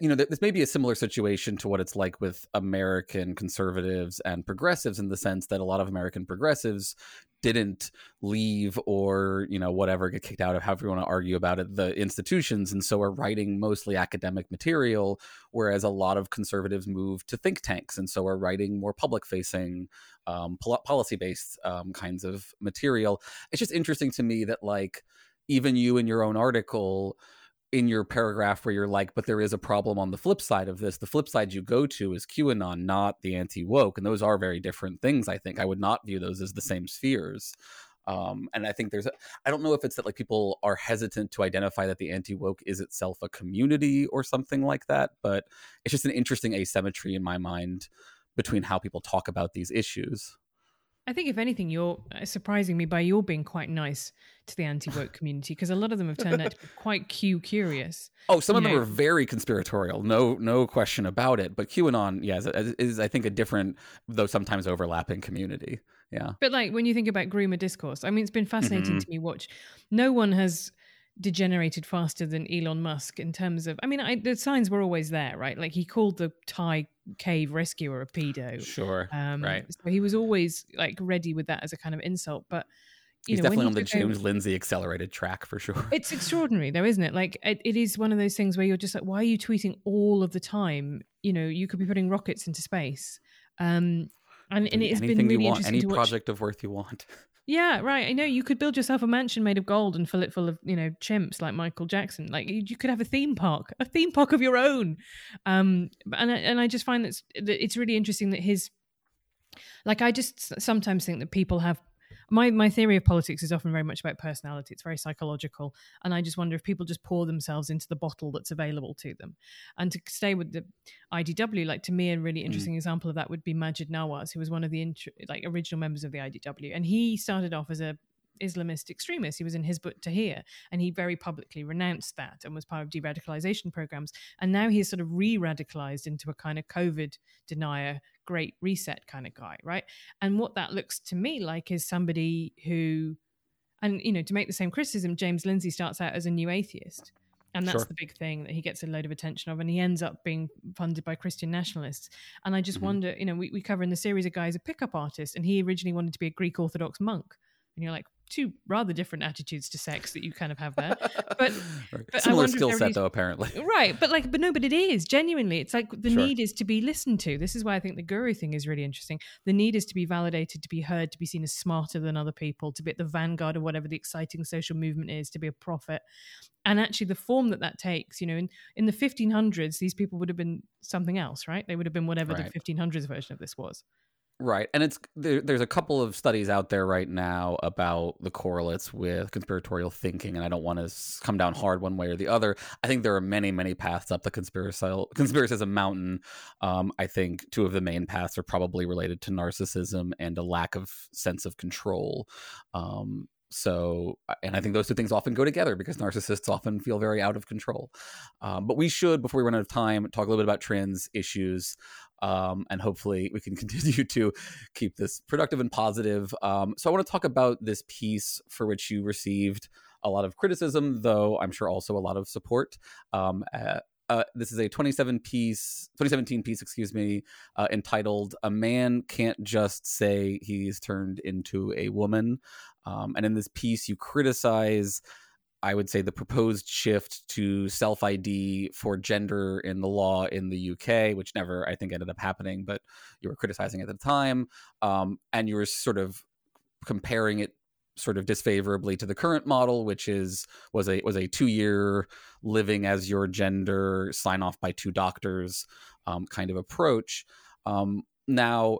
you know, th- this may be a similar situation to what it's like with American conservatives and progressives in the sense that a lot of American progressives didn't leave or, you know, whatever, get kicked out of however you want to argue about it, the institutions, and so are writing mostly academic material, whereas a lot of conservatives move to think tanks and so are writing more public facing, um, policy based um, kinds of material. It's just interesting to me that, like, even you in your own article, in your paragraph where you're like, but there is a problem on the flip side of this. The flip side you go to is QAnon, not the anti woke. And those are very different things, I think. I would not view those as the same spheres. Um, and I think there's, I don't know if it's that like people are hesitant to identify that the anti woke is itself a community or something like that, but it's just an interesting asymmetry in my mind between how people talk about these issues.
I think, if anything, you're uh, surprising me by your being quite nice to the anti woke community because a lot of them have turned out to be quite Q curious.
Oh, some of
You
them
know-
are very conspiratorial, no, no question about it. But QAnon, yeah, is, is I think a different, though sometimes overlapping community. Yeah,
But like when you think about groomer discourse, I mean, it's been fascinating
Mhm.
to me watch. No one has degenerated faster than Elon Musk in terms of. I mean, I, the signs were always there, right? Like he called the Thai cave rescuer a pedo.
sure,
Um,
right.
So he was always like ready with that as a kind of insult. But you
He's
know,
definitely on the James Lindsay accelerated track for sure.
It's extraordinary, though, isn't it? Like, it, it is one of those things where you're just like, why are you tweeting all of the time? You know, you could be putting rockets into space. Um, and, and it has been really
you want, any project of worth you want.
Yeah, right. I know you could build yourself a mansion made of gold and fill it full of, you know, chimps like Michael Jackson. Like you, could have a theme park, a theme park of your own. Um, and I, and I just find that it's, that it's really interesting that his, like, I just sometimes think that people have. My, my theory of politics is often very much about personality. It's very psychological. And I just wonder if people just pour themselves into the bottle that's available to them. And to stay with the IDW, like to me, a really mm. interesting example of that would be Maajid Nawaz, who was one of the int- like original members of the IDW, and he started off as a Islamist extremist. He was in Hizb ut-Tahrir, and he very publicly renounced that and was part of de-radicalization programs. And now he's sort of re-radicalized into a kind of COVID denier, great reset kind of guy, right? And what that looks to me like is somebody who, and you know, to make the same criticism, James Lindsay starts out as a new atheist. And that's
Sure.
the big thing that he gets a load of attention of. And he ends up being funded by Christian nationalists. And I just
Mhm.
wonder, you know, we, we cover in the series a guy who's a pickup artist, and he originally wanted to be a Greek Orthodox monk. And you're like, two rather different attitudes to sex that you kind of have there. But- but
similar skill set though, apparently.
Right, but like, but no, but it is genuinely. It's like the
Sure.
need is to be listened to. This is why I think the guru thing is really interesting. The need is to be validated, to be heard, to be seen as smarter than other people, to be at the vanguard of whatever the exciting social movement is, to be a prophet. And actually, the form that that takes, you know, in in the 1500s, these people would have been something else, right? They would have been whatever
Right.
the 1500s version of this was.
Right, and it's there, there's a couple of studies out there right now about the correlates with conspiratorial thinking, and I don't want to come down hard one way or the other. I think there are many, many paths up the conspiracial conspiracism mountain. Um, I think two of the main paths are probably related to narcissism and a lack of sense of control. Um, so, and I think those two things often go together because narcissists often feel very out of control. Um, but we should, before we run out of time, talk a little bit about trans issues. Um, and hopefully we can continue to keep this productive and positive. Um, so I want to talk about this piece for which you received a lot of criticism, though I'm sure also a lot of support. Um, uh, this is a 27 piece 2017 piece excuse me uh, entitled a man can't just say he's turned into a woman um, and in this piece you criticize I would say the proposed shift to self ID for gender in the law in the UK, which never, I think, ended up happening, but you were criticizing at the time. Um, and you were sort of comparing it sort of disfavorably to the current model, which is was a was a two year living as your gender, sign off by two doctors um, kind of approach. Um, now,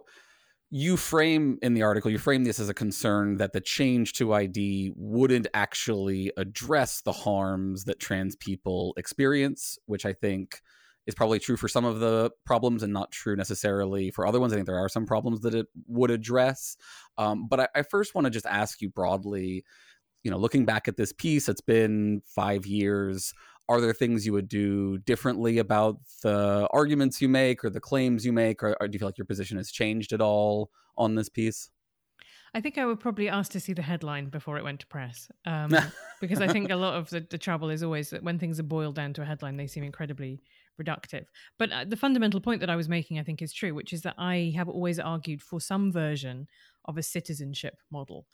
you frame in the article, you frame this as a concern that the change to ID wouldn't actually address the harms that trans people experience, which I think is probably true for some of the problems and not true necessarily for other ones. I think there are some problems that it would address. Um, but I, I first want to just ask you broadly, you know, looking back at this piece, it's been five years are there things you would do differently about the arguments you make or the claims you make? Or, or, do you feel like your position has changed at all on this piece?
I think i would probably ask to see the headline before it went to press um, because i think a lot of the, the, trouble is always that when things are boiled down to a headline they seem incredibly reductive. But uh, the fundamental point that i was making i think is true which is that i have always argued for some version of a citizenship model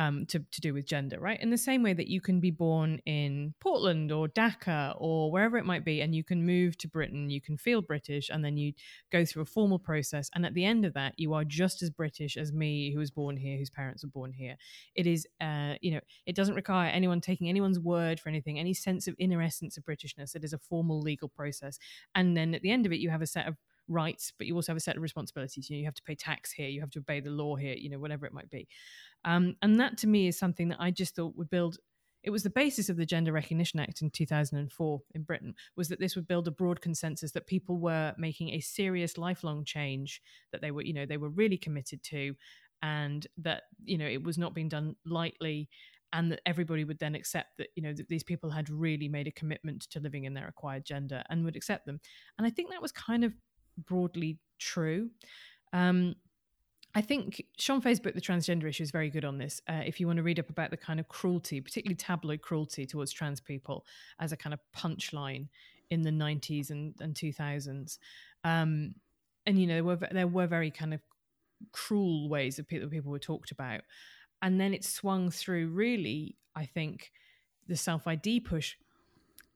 um, to, to do with gender, right? In the same way that you can be born in Portland or Dhaka or wherever it might be, and you can move to Britain, you can feel British, and then you go through a formal process. And at the end of that, you are just as British as me, who was born here, whose parents were born here. It is, uh, you know, it doesn't require anyone taking anyone's word for anything, any sense of inner essence of Britishness. It is a formal legal process. And then at the end of it, you have a set of rights, but you also have a set of responsibilities. You know, you have to pay tax here, you have to obey the law here, you know, whatever it might be. Um, and that to me is something that I just thought would build. It was the basis of the Gender Recognition Act in 2004 in Britain, was that this would build a broad consensus that people were making a serious lifelong change, that they were, you know, they were really committed to, and that, you know, it was not being done lightly and that everybody would then accept that you know that these people had really made a commitment to living in their acquired gender and would accept them and i think that was kind of broadly true um, I think Shon Faye's book, The Transgender Issue, is very good on this. Uh, if you want to read up about the kind of cruelty, particularly tabloid cruelty towards trans people as a kind of punchline in the 90s and, and 2000s. Um, and, you know, there were, there were very kind of cruel ways that people, people were talked about. And then it swung through really, I think, the self ID push.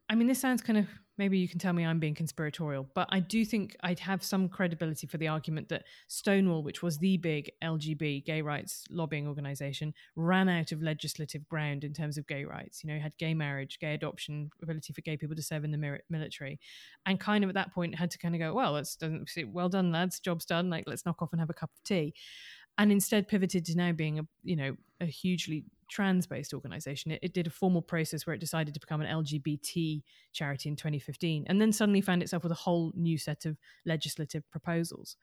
I mean, this sounds kind of maybe you can tell me I'm being conspiratorial, but I do think I'd have some credibility for the argument that Stonewall, which was the big LGB gay rights lobbying organization, ran out of legislative ground in terms of gay rights. You know, had gay marriage, gay adoption, ability for gay people to serve in the military, and kind of at that point had to kind of go, well, doesn't well done, lads, job's done. Like let's knock off and have a cup of tea, and instead pivoted to now being a you know a hugely trans based organization. It, it, did a formal process where it decided to become an LGBT charity in 2015 and then suddenly found itself with a whole new set of legislative proposals.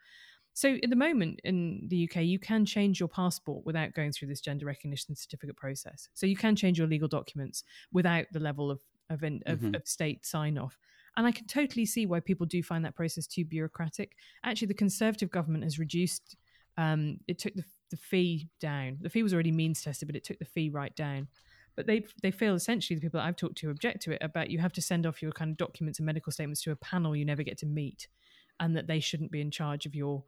So, at the moment in the UK, you can change your passport without going through this gender recognition certificate process. So, you can change your legal documents without the level of, of, of, mm-hmm. of state sign off. And I can totally see why people do find that process too bureaucratic. Actually, the Conservative government has reduced um, it took the, the fee down. The fee was already means tested, but it took the fee right down. But they they feel essentially the people that I've talked to object to it about you have to send off your kind of documents and medical statements to a panel you never get to meet, and that they shouldn't be in charge of your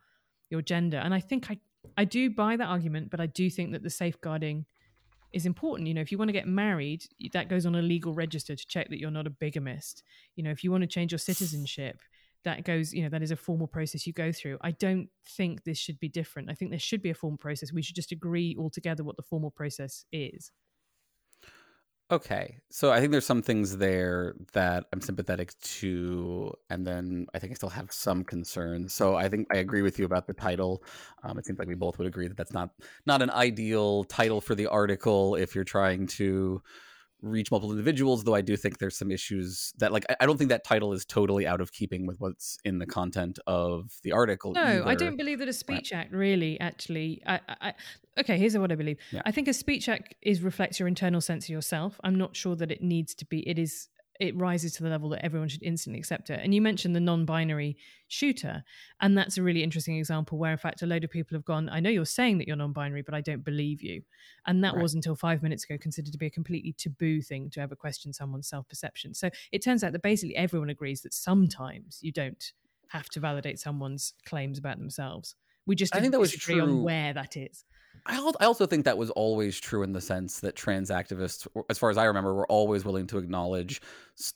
your gender. And I think I I do buy that argument, but I do think that the safeguarding is important. You know, if you want to get married, that goes on a legal register to check that you're not a bigamist. You know, if you want to change your citizenship, that goes, you know, that is a formal process you go through. I don't think this should be different. I think there should be a formal process. We should just agree all together what the formal process is.
Okay. So I think there's some things there that I'm sympathetic to, and then I think I still have some concerns. So I think I agree with you about the title. Um, it seems like we both would agree that that's not not an ideal title for the article if you're trying to reach multiple individuals. Though I do think there's some issues that, like, I, don't think that title is totally out of keeping with what's in the mm. content of the article.
No, I don't believe that a speech act really actually. I, I, okay, here's what I believe.
Yeah.
I think a speech act is reflects your internal sense of yourself. I'm not sure that it needs to be. It is. It rises to the level that everyone should instantly accept it. And you mentioned the non-binary shooter, and that's a really interesting example where, in fact, a load of people have gone. I know you're saying that you're non-binary, but I don't believe you. And that
Right.
was until five minutes ago considered to be a completely taboo thing to ever question someone's self-perception. So it turns out that basically everyone agrees that sometimes you don't have to validate someone's claims about themselves. We just
I think that was true-
on where that is.
I also think that was always true in the sense that trans activists, as far as I remember, were always willing to acknowledge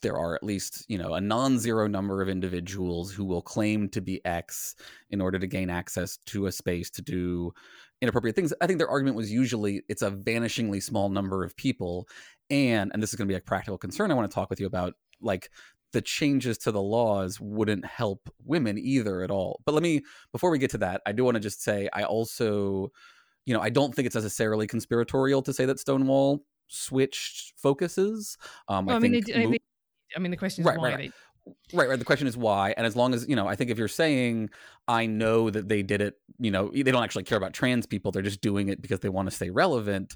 there are at least, you know, a non-zero number of individuals who will claim to be X in order to gain access to a space to do inappropriate things. I think their argument was usually it's a vanishingly small number of people, and and this is going to be a practical concern I want to talk with you about, like the changes to the laws wouldn't help women either at all. But let me before we get to that, I do want to just say I also you know, I don't think it's necessarily conspiratorial to say that Stonewall switched focuses. Um,
Well, I,
I,
mean, they, I mean, the question is
Right,
why
right,
they.
right, right. The question is why, and as long as you know, I think if you're saying, I know that they did it, you know, they don't actually care about trans people; they're just doing it because they want to stay relevant.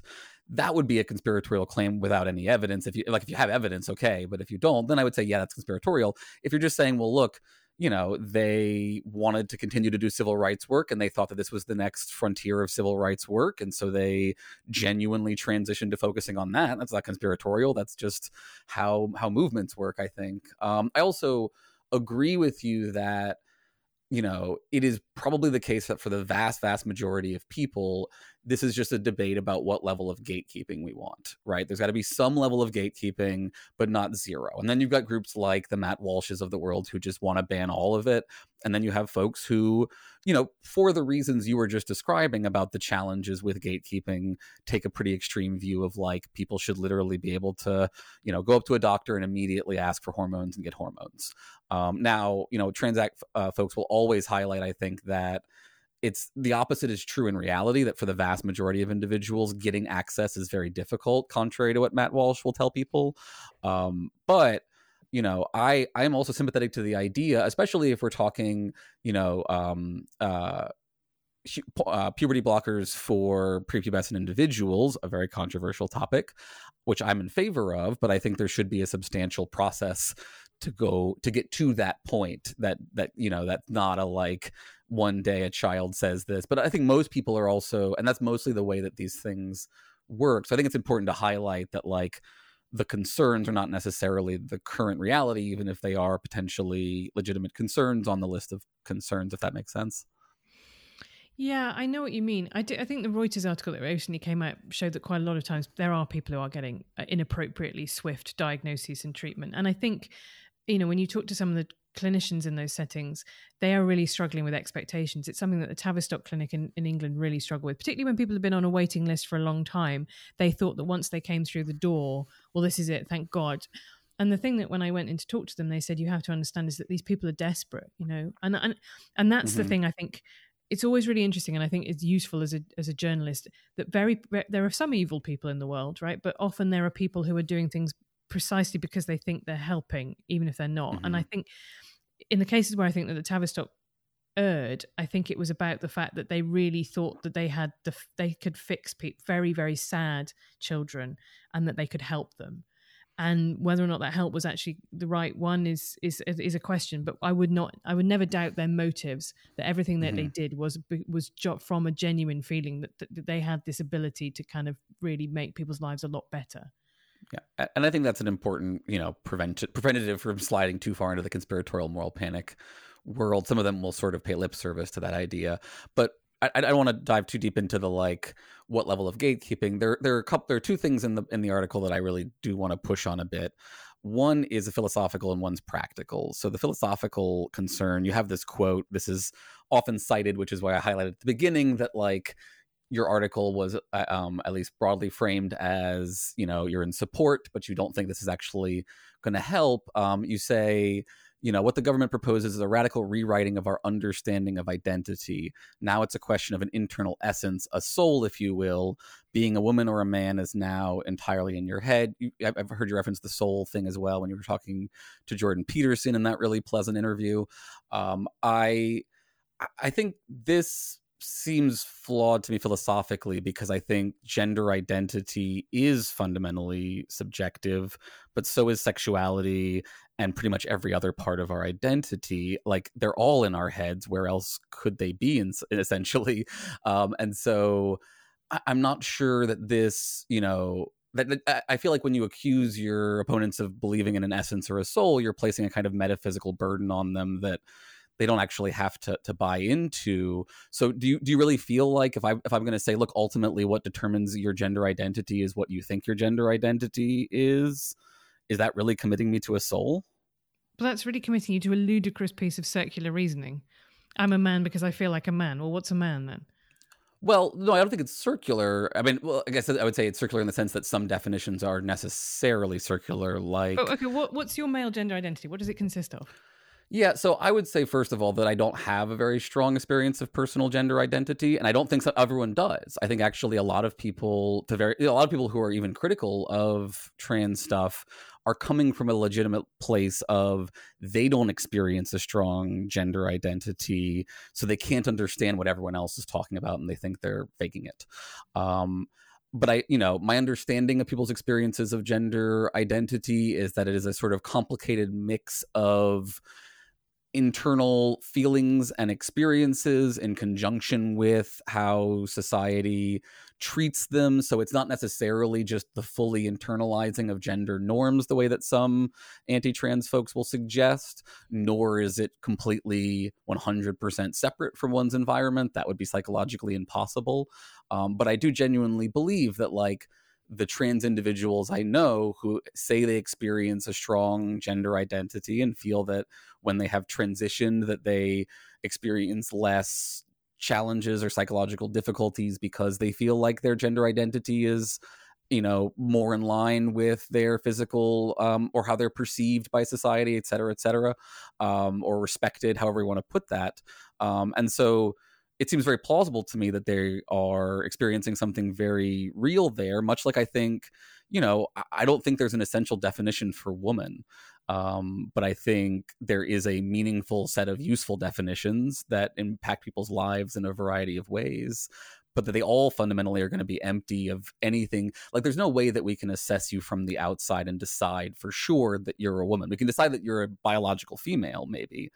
That would be a conspiratorial claim without any evidence. If you like, if you have evidence, okay, but if you don't, then I would say, yeah, that's conspiratorial. If you're just saying, well, look, you know, they wanted to continue to do civil rights work and they thought that this was the next frontier of civil rights work. And so they genuinely transitioned to focusing on that. That's not conspiratorial. That's just how how movements work, I think. Um, I also agree with you that, you know, it is probably the case that for the vast, vast majority of people, this is just a debate about what level of gatekeeping we want, right? There's got to be some level of gatekeeping, but not zero. And then you've got groups like the Matt Walshes of the world who just want to ban all of it. And then you have folks who, you know, for the reasons you were just describing about the challenges with gatekeeping, take a pretty extreme view of like people should literally be able to, you know, go up to a doctor and immediately ask for hormones and get hormones. Um, now, you know, transact uh, folks will always highlight, I think, that it's the opposite is true in reality that for the vast majority of individuals getting access is very difficult contrary to what matt walsh will tell people um, but you know i i am also sympathetic to the idea especially if we're talking you know um, uh, uh, puberty blockers for prepubescent individuals, a very controversial topic, which I'm in favor of. But I think there should be a substantial process to go to get to that point. That that you know that's not a like one day a child says this. But I think most people are also, and that's mostly the way that these things work. So I think it's important to highlight that like the concerns are not necessarily the current reality, even if they are potentially legitimate concerns on the list of concerns, if that makes sense.
Yeah, I know what you mean. I, do, I think the Reuters article that recently came out showed that quite a lot of times there are people who are getting uh, inappropriately swift diagnoses and treatment. And I think, you know, when you talk to some of the clinicians in those settings, they are really struggling with expectations. It's something that the Tavistock Clinic in, in England really struggle with, particularly when people have been on a waiting list for a long time. They thought that once they came through the door, well, this is it, thank God. And the thing that when I went in to talk to them, they said you have to understand is that these people are desperate, you know, and and and that's the
Mhm.
thing I think it's always really interesting and i think it's useful as a as a journalist that very there are some evil people in the world right but often there are people who are doing things precisely because they think they're helping even if they're not and i think in the cases where i think that the tavistock erred i think it was about the fact that they really thought that they had the they could fix pe- very very sad children and that they could help them. And whether or not that help was actually the right one is is is a question but i would not i would never doubt their motives that everything that they mm-hmm. did was was from a genuine feeling that, that that they had this ability to kind of really make people's lives a lot better
Yeah, and I think that's an important, you know, prevent preventative from sliding too far into the conspiratorial moral panic world. Some of them will sort of pay lip service to that idea, but I, I don't want to dive too deep into the like what level of gatekeeping. There, there are a couple, there are two things in the in the article that I really do want to push on a bit. One is a philosophical and one's practical. So the philosophical concern, you have this quote. This is often cited, which is why I highlighted at the beginning that like your article was uh, um, at least broadly framed as you know you're in support but you don't think this is actually going to help um, you say you know, what the government proposes is a radical rewriting of our understanding of identity. Now it's a question of an internal essence, a soul, if you will. Being a woman or a man is now entirely in your head. You, I've heard you reference the soul thing as well when you were talking to Jordan Peterson in that really pleasant interview. Um, I, I think this seems flawed to me philosophically because I think gender identity is fundamentally subjective, but so is sexuality and pretty much every other part of our identity. Like they're all in our heads. Where else could they be? In, essentially, um, and so I, I'm not sure that this, you know, that, I feel like when you accuse your opponents of believing in an essence or a soul, you're placing a kind of metaphysical burden on them that they don't actually have to to buy into. So do you do you really feel like if I if I'm going to say look ultimately what determines your gender identity is what you think your gender identity is is that really committing me to a soul?
But that's really committing you to a ludicrous piece of circular reasoning. I'm a man because I feel like a man. Well, what's a man then?
Well, no, I don't think it's circular. I mean, well, I guess I would say it's circular in the sense that some definitions are necessarily oh, circular, like.
Oh, okay. What, what's your male gender identity? What does it consist of?
Yeah, so I would say first of all that I don't have a very strong experience of personal gender identity, and I don't think so everyone does. I think actually a lot of people, to very a lot of people who are even critical of trans stuff, are coming from a legitimate place of they don't experience a strong gender identity, so they can't understand what everyone else is talking about, and they think they're faking it. Um, but I, you know, my understanding of people's experiences of gender identity is that it is a sort of complicated mix of internal feelings and experiences in conjunction with how society treats them. So it's not necessarily just the fully internalizing of gender norms the way that some anti trans folks will suggest, nor is it completely 100% separate from one's environment. That would be psychologically impossible. Um, but I do genuinely believe that, like, the trans individuals I know who say they experience a strong gender identity and feel that when they have transitioned that they experience less challenges or psychological difficulties because they feel like their gender identity is you know more in line with their physical um, or how they're perceived by society et cetera et cetera um, or respected however you want to put that. Um, and so it seems very plausible to me that they are experiencing something very real there, much like I think, you know, I don't think there's an essential definition for woman. Um, but I think there is a meaningful set of useful definitions that impact people's lives in a variety of ways but that they all fundamentally are going to be empty of anything. Like, there's no way that we can assess you from the outside and decide for sure that you're a woman. We can decide that you're a biological female, maybe,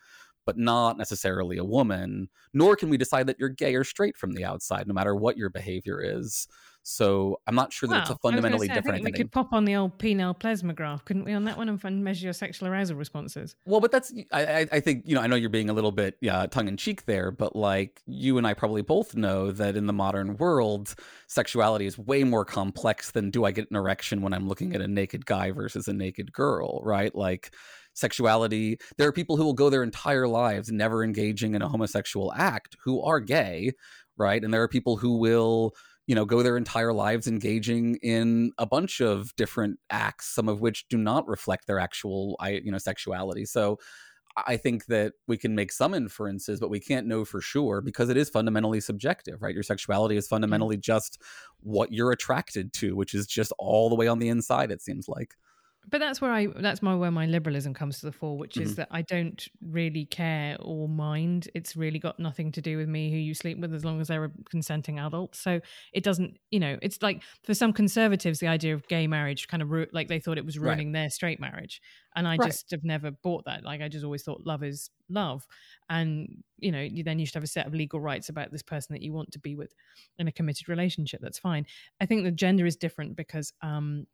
but not necessarily a woman, nor can we decide that you're gay or straight from the outside, no matter what your behavior is. So I'm not sure that well, it's a fundamentally
say,
different
I think We could pop on the old penile plethysmograph, couldn't we, on that one and measure your sexual arousal responses?
Well, but that's I, I think you know I know you're being a little bit tongue in cheek there, but like you and I probably both know that in the modern world, sexuality is way more complex than do I get an erection when I'm looking at a naked guy versus a naked girl, right? Like sexuality. There are people who will go their entire lives never engaging in a homosexual act who are gay, right? And there are people who will you know go their entire lives engaging in a bunch of different acts some of which do not reflect their actual you know sexuality so i think that we can make some inferences but we can't know for sure because it is fundamentally subjective right your sexuality is mm-hmm. fundamentally just what you're attracted to which is just all the way on the inside it seems like
but that's where I that's my where my liberalism comes to the fore, which is mm-hmm. that I don't really care or mind. It's really got nothing to do with me who you sleep with as long as they're a consenting adult. So it doesn't, you know, it's like for some conservatives, the idea of gay marriage kind of ru- like they thought it was ruining right. their straight marriage, and I right. just have never bought that. Like I just always thought love is love, and you know, you then you should have a set of legal rights about this person that you want to be with in a committed relationship. That's fine. I think the gender is different because um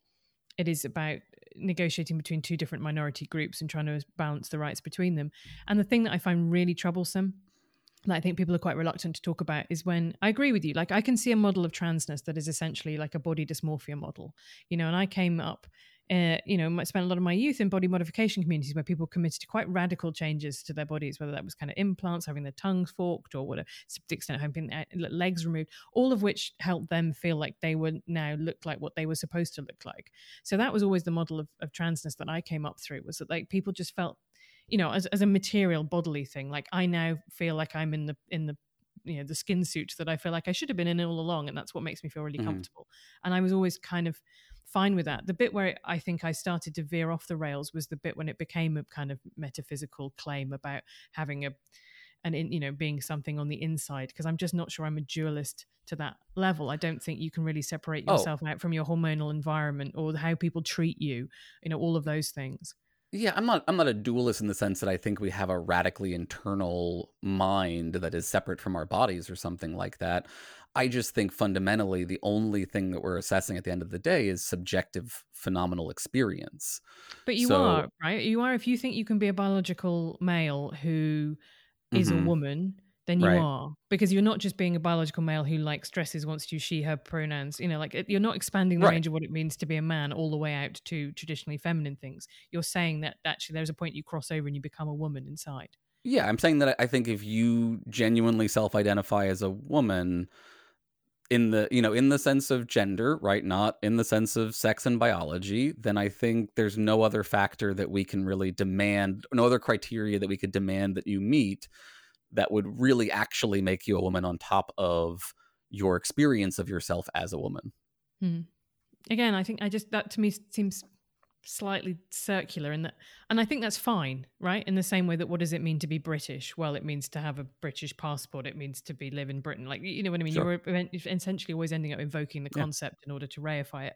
it is about negotiating between two different minority groups and trying to balance the rights between them. And the thing that I find really troublesome that I think people are quite reluctant to talk about is when I agree with you. Like I can see a model of transness that is essentially like a body dysmorphia model, you know, and I came up uh, you know, I spent a lot of my youth in body modification communities where people committed to quite radical changes to their bodies, whether that was kind of implants, having their tongues forked, or whatever, to the extent having legs removed, all of which helped them feel like they were now looked like what they were supposed to look like. So that was always the model of, of transness that I came up through was that like people just felt you know as, as a material bodily thing like i now feel like i'm in the in the you know the skin suit that i feel like i should have been in all along and that's what makes me feel really
Mhm.
comfortable and i was always kind of fine with that. The bit where i think i started to veer off the rails was the bit when it became a kind of metaphysical claim about having a and in you know being something on the inside because i'm just not sure i'm a dualist to that level. I don't think you can really separate
Oh.
yourself out from your hormonal environment or how people treat you you know all of those things
Yeah, I'm not I'm not a dualist in the sense that I think we have a radically internal mind that is separate from our bodies or something like that. I just think fundamentally the only thing that we're assessing at the end of the day is subjective phenomenal experience.
but you
So-
are right you are if you think you can be a biological male who is
Mhm.
a woman then you
Right.
are because you're not just being a biological male who like stresses wants to she her pronouns you know like you're not expanding the
Right.
range of what it means to be a man all the way out to traditionally feminine things you're saying that actually there's a point you cross over and you become a woman inside
Yeah, I'm saying that I think if you genuinely self-identify as a woman in the, you know, in the sense of gender, right, not in the sense of sex and biology, then I think there's no other factor that we can really demand, no other criteria that we could demand that you meet that would really actually make you a woman on top of your experience of yourself as a woman. Hmm.
again i think i just that to me seems slightly circular in that and i think that's fine right? In the same way that what does it mean to be british? Well it means to have a british passport. It means to be live in britain. Like you know what i mean?
Sure.
you're essentially always ending up invoking the
Yeah.
concept in order to reify it.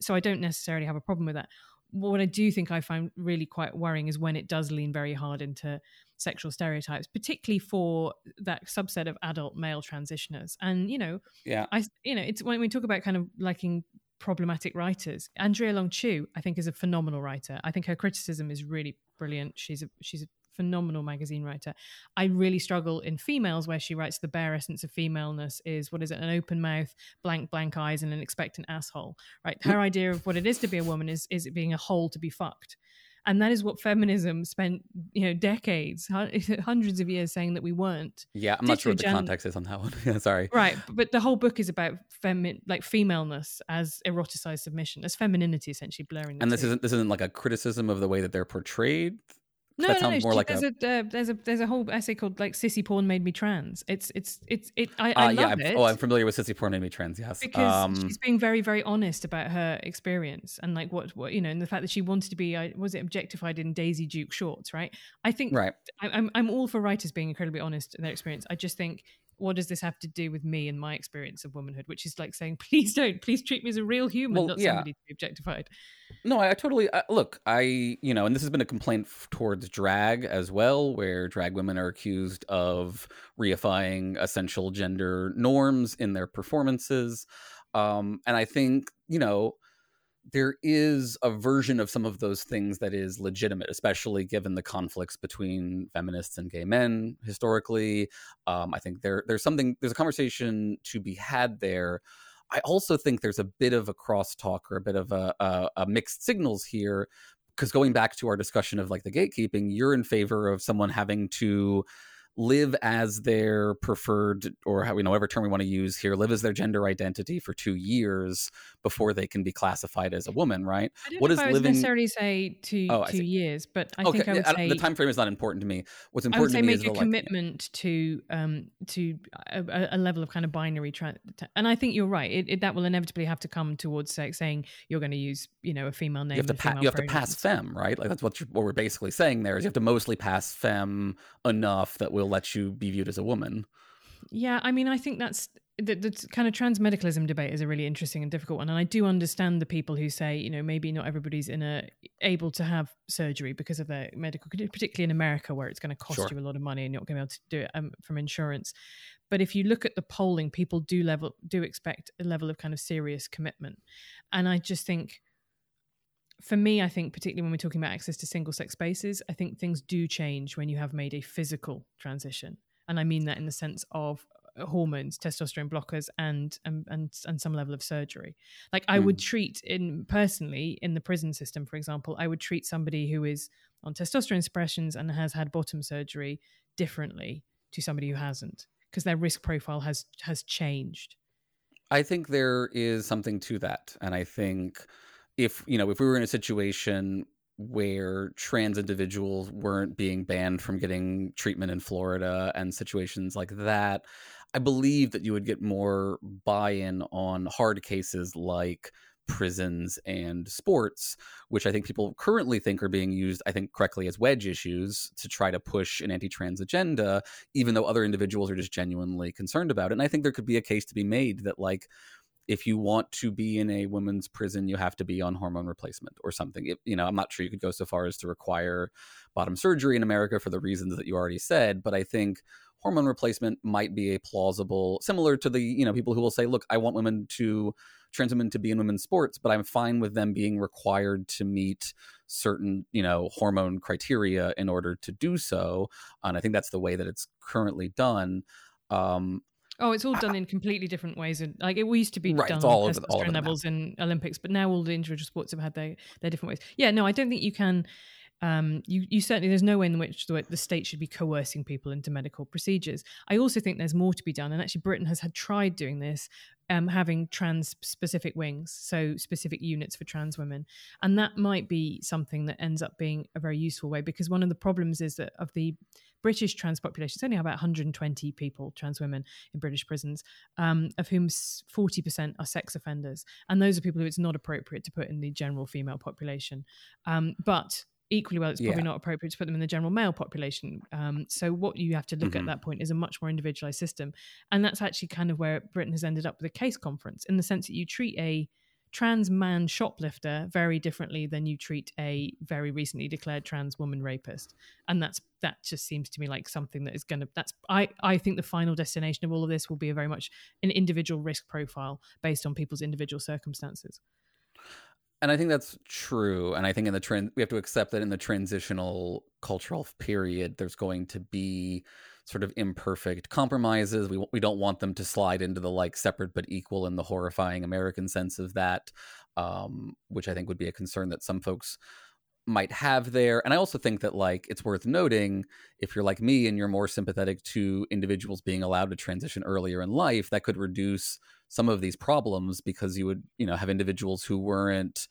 So i don't necessarily have a problem with that. What i do think i find really quite worrying is when it does lean very hard into sexual stereotypes particularly for that subset of adult male transitioners and you know
Yeah.
I, you know, it's when we talk about kind of liking problematic writers. Andrea Long Chu, I think, is a phenomenal writer. I think her criticism is really brilliant. She's a she's a phenomenal magazine writer. I really struggle in females where she writes the bare essence of femaleness is what is it? An open mouth, blank blank eyes, and an expectant asshole. Right? Her idea of what it is to be a woman is is it being a hole to be fucked. And that is what feminism spent, you know, decades, hundreds of years saying that we weren't.
Yeah, I'm not sure what the context is on that one. yeah, sorry.
Right, but the whole book is about femi- like femaleness as eroticized submission, as femininity, essentially blurring. The
And this isn't this isn't like a criticism of the way that they're portrayed.
No,
that
no, no.
more like
there's
a-
a, uh, there's a there's a whole essay called like "Sissy Porn Made Me Trans." It's it's it's it. I,
Uh,
I
yeah,
love
I'm,
it.
oh, I'm familiar with Sissy Porn Made Me Trans. Yes,
because
um,
she's being very very honest about her experience and like what what you know and the fact that she wanted to be I was it objectified in Daisy Duke shorts right I think
right.
I, I'm I'm all for writers being incredibly honest in their experience I just think what does this have to do with me and my experience of womanhood which is like saying please don't please treat me as a real human
Well,
not
yeah.
somebody to be objectified
No, I, I totally uh, look. I you know, and this has been a complaint f- towards drag as well, where drag women are accused of reifying essential gender norms in their performances, um, and I think you know there is a version of some of those things that is legitimate, especially given the conflicts between feminists and gay men historically. Um, I think there there's something there's a conversation to be had there. I also think there's a bit of a crosstalk or a bit of a, a, a mixed signals here, because going back to our discussion of like the gatekeeping, you're in favor of someone having to live as their preferred or how you know whatever term we want to use here live as their gender identity for two years before they can be classified as a woman right?
I don't
What
know
is
if I
living-
necessarily say two
Oh, I
two years but I
okay
think I would
yeah,
say
the time frame is not important to me. What's
I would
important
say
to me
make
is
a
the like
commitment to um to a, a- level of kind of binary tra- and I think you're right it, it, that will inevitably have to come towards say, saying you're going to use you know a female name
you have to pa- you have to pass fem right? Like that's what, what we're basically saying there is you have to mostly pass fem enough that will let you be viewed as a woman
Yeah, I mean, I think that's the, the kind of transmedicalism debate is a really interesting and difficult one, and I do understand the people who say, you know, maybe not everybody's in a able to have surgery because of their medical, particularly in America where it's going to cost
Sure.
you a lot of money and you're not going to be able to do it um, from insurance. But if you look at the polling, people do level do expect a level of kind of serious commitment, and I just think. For me, I think particularly when we're talking about access to single sex spaces, I think things do change when you have made a physical transition and I mean that in the sense of uh, hormones, testosterone blockers, and and and, and some level of surgery. Like I would treat in personally in the prison system, for example, I would treat somebody who is on testosterone suppressions and has had bottom surgery differently to somebody who hasn't because their risk profile has has changed.
I think there is something to that. And I think if, you know, if we were in a situation where trans individuals weren't being banned from getting treatment in Florida and situations like that, I believe that you would get more buy in on hard cases like prisons and sports, which I think people currently think are being used, I think, correctly as wedge issues to try to push an anti trans agenda, even though other individuals are just genuinely concerned about it. And I think there could be a case to be made that, like, if you want to be in a women's prison, you have to be on hormone replacement or something. It, you know, I'm not sure you could go so far as to require bottom surgery in America for the reasons that you already said, but I think hormone replacement might be a plausible, similar to the you know people who will say, look, I want women to trans women to be in women's sports, but I'm fine with them being required to meet certain, you know, hormone criteria in order to do so. And I think that's the way that it's currently done. Um,
Oh, it's all done in completely different ways. And like it used to be
Right,
done
it's all over the- all over
levels in Olympics, but now all the individual sports have had their, their different ways. Yeah, no, I don't think you can. Um, you, you certainly there's no way in which the, the state should be coercing people into medical procedures. I also think there's more to be done, and actually Britain has had tried doing this, um, having trans specific wings, so specific units for trans women, and that might be something that ends up being a very useful way because one of the problems is that of the British trans population, it's only about 120 people, trans women in British prisons, um, of whom 40% are sex offenders. And those are people who it's not appropriate to put in the general female population. Um, but equally well, it's probably
Yeah.
not appropriate to put them in the general male population. Um, so what you have to look
Mhm.
at that point is a much more individualized system. And that's actually kind of where Britain has ended up with a case conference in the sense that you treat a trans man shoplifter very differently than you treat a very recently declared trans woman rapist and that's that just seems to me like something that is going to that's i i think the final destination of all of this will be a very much an individual risk profile based on people's individual circumstances
and I think that's true. And I think in the trend, we have to accept that in the transitional cultural period, there's going to be sort of imperfect compromises. We we don't want them to slide into the like separate but equal in the horrifying American sense of that, um, which I think would be a concern that some folks might have there. And I also think that like it's worth noting if you're like me and you're more sympathetic to individuals being allowed to transition earlier in life, that could reduce some of these problems because you would, you know, have individuals who weren't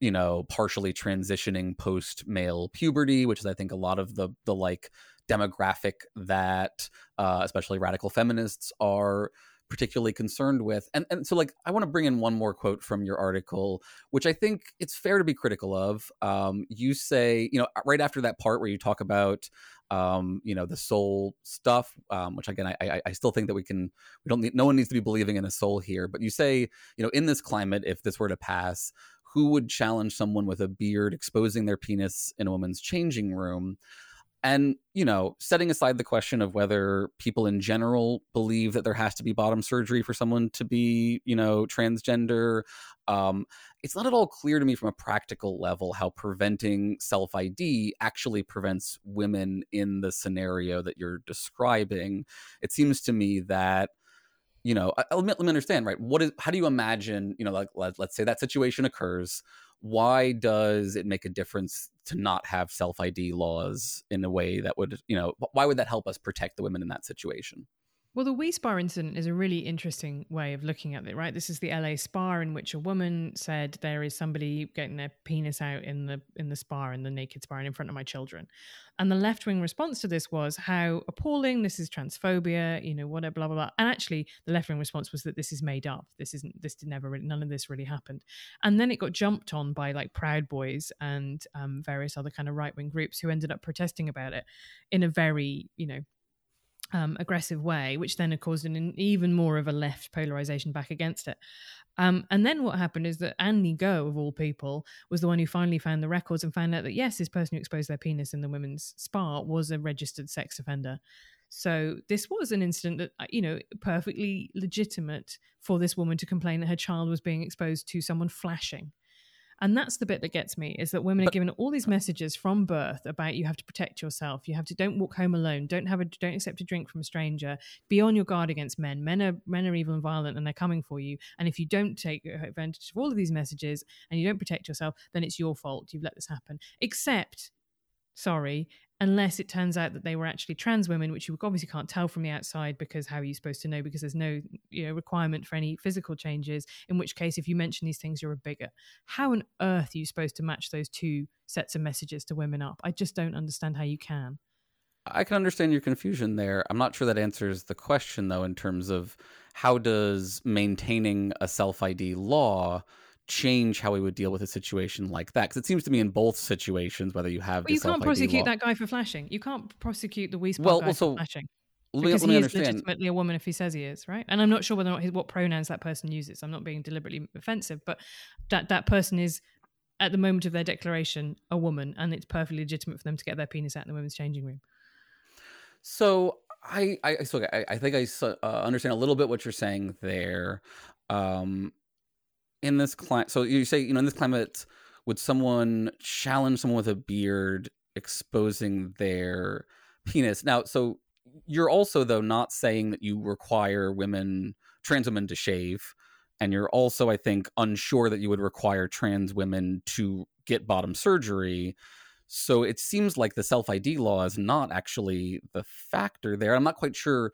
you know partially transitioning post male puberty which is i think a lot of the the like demographic that uh, especially radical feminists are particularly concerned with. And and so like i want to bring in one more quote from your article which i think it's fair to be critical of. Um, you say you know right after that part where you talk about um, you know the soul stuff um, which again I, I i still think that we can we don't need no one needs to be believing in a soul here but you say you know in this climate if this were to pass who would challenge someone with a beard exposing their penis in a woman's changing room and you know setting aside the question of whether people in general believe that there has to be bottom surgery for someone to be you know transgender um, it's not at all clear to me from a practical level how preventing self id actually prevents women in the scenario that you're describing. It seems to me that you know let me, let me understand right? What is how do you imagine you know like let, let's say that situation occurs. Why does it make a difference to not have self id laws in a way that would you know why would that help us protect the women in that situation
Well, the Wi Spa incident is a really interesting way of looking at it, right? This is the LA spa in which a woman said there is somebody getting their penis out in the in the spa in the naked spa and in front of my children. And the left wing response to this was how appalling this is transphobia, you know, whatever, blah blah blah. And actually, the left wing response was that this is made up. This isn't. This did never really. None of this really happened. And then it got jumped on by like Proud Boys and um, various other kind of right wing groups who ended up protesting about it in a very, you know, um, aggressive way, which then caused an even more of a left polarization back against it. Um, and then what happened is that Andy Ngo, of all people, was the one who finally found the records and found out that yes, this person who exposed their penis in the women's spa was a registered sex offender. So this was an incident that uh, you know perfectly legitimate for this woman to complain that her child was being exposed to someone flashing. And that's the bit that gets me is that women are given all these messages from birth about you have to protect yourself, you have to don't walk home alone, don't have a don't accept a drink from a stranger, be on your guard against men. Men are men are evil and violent and they're coming for you. And if you don't take advantage of all of these messages and you don't protect yourself, then it's your fault. You've let this happen. Except, sorry, unless it turns out that they were actually trans women, which you obviously can't tell from the outside because how are you supposed to know? Because there's no you know requirement for any physical changes. In which case, if you mention these things, you're a bigot. How on earth are you supposed to match those two sets of messages to women up? I just don't understand how you can.
I can understand your confusion there. I'm not sure that answers the question though in terms of how does maintaining a self ID law change how we would deal with a situation like that? Because it seems to me in both situations, whether you have
Well, you can't prosecute
law-
that guy for flashing. You can't prosecute the Weespark
Well,
guy
well, so
for flashing. Because he is
understand.
legitimately a woman if he says he is, right? And I'm not sure whether or not his, what pronouns that person uses. I'm not being deliberately offensive, but that that person is at the moment of their declaration a woman, and it's perfectly legitimate for them to get their penis out in the women's changing room.
So I, I, so I, I think I uh, understand a little bit what you're saying there. Um, in this climate, so you say, you know, in this climate, would someone challenge someone with a beard exposing their penis? Now, so you're also though not saying that you require women, trans women, to shave, and you're also, I think, unsure that you would require trans women to get bottom surgery. So it seems like the self ID law is not actually the factor there. I'm not quite sure.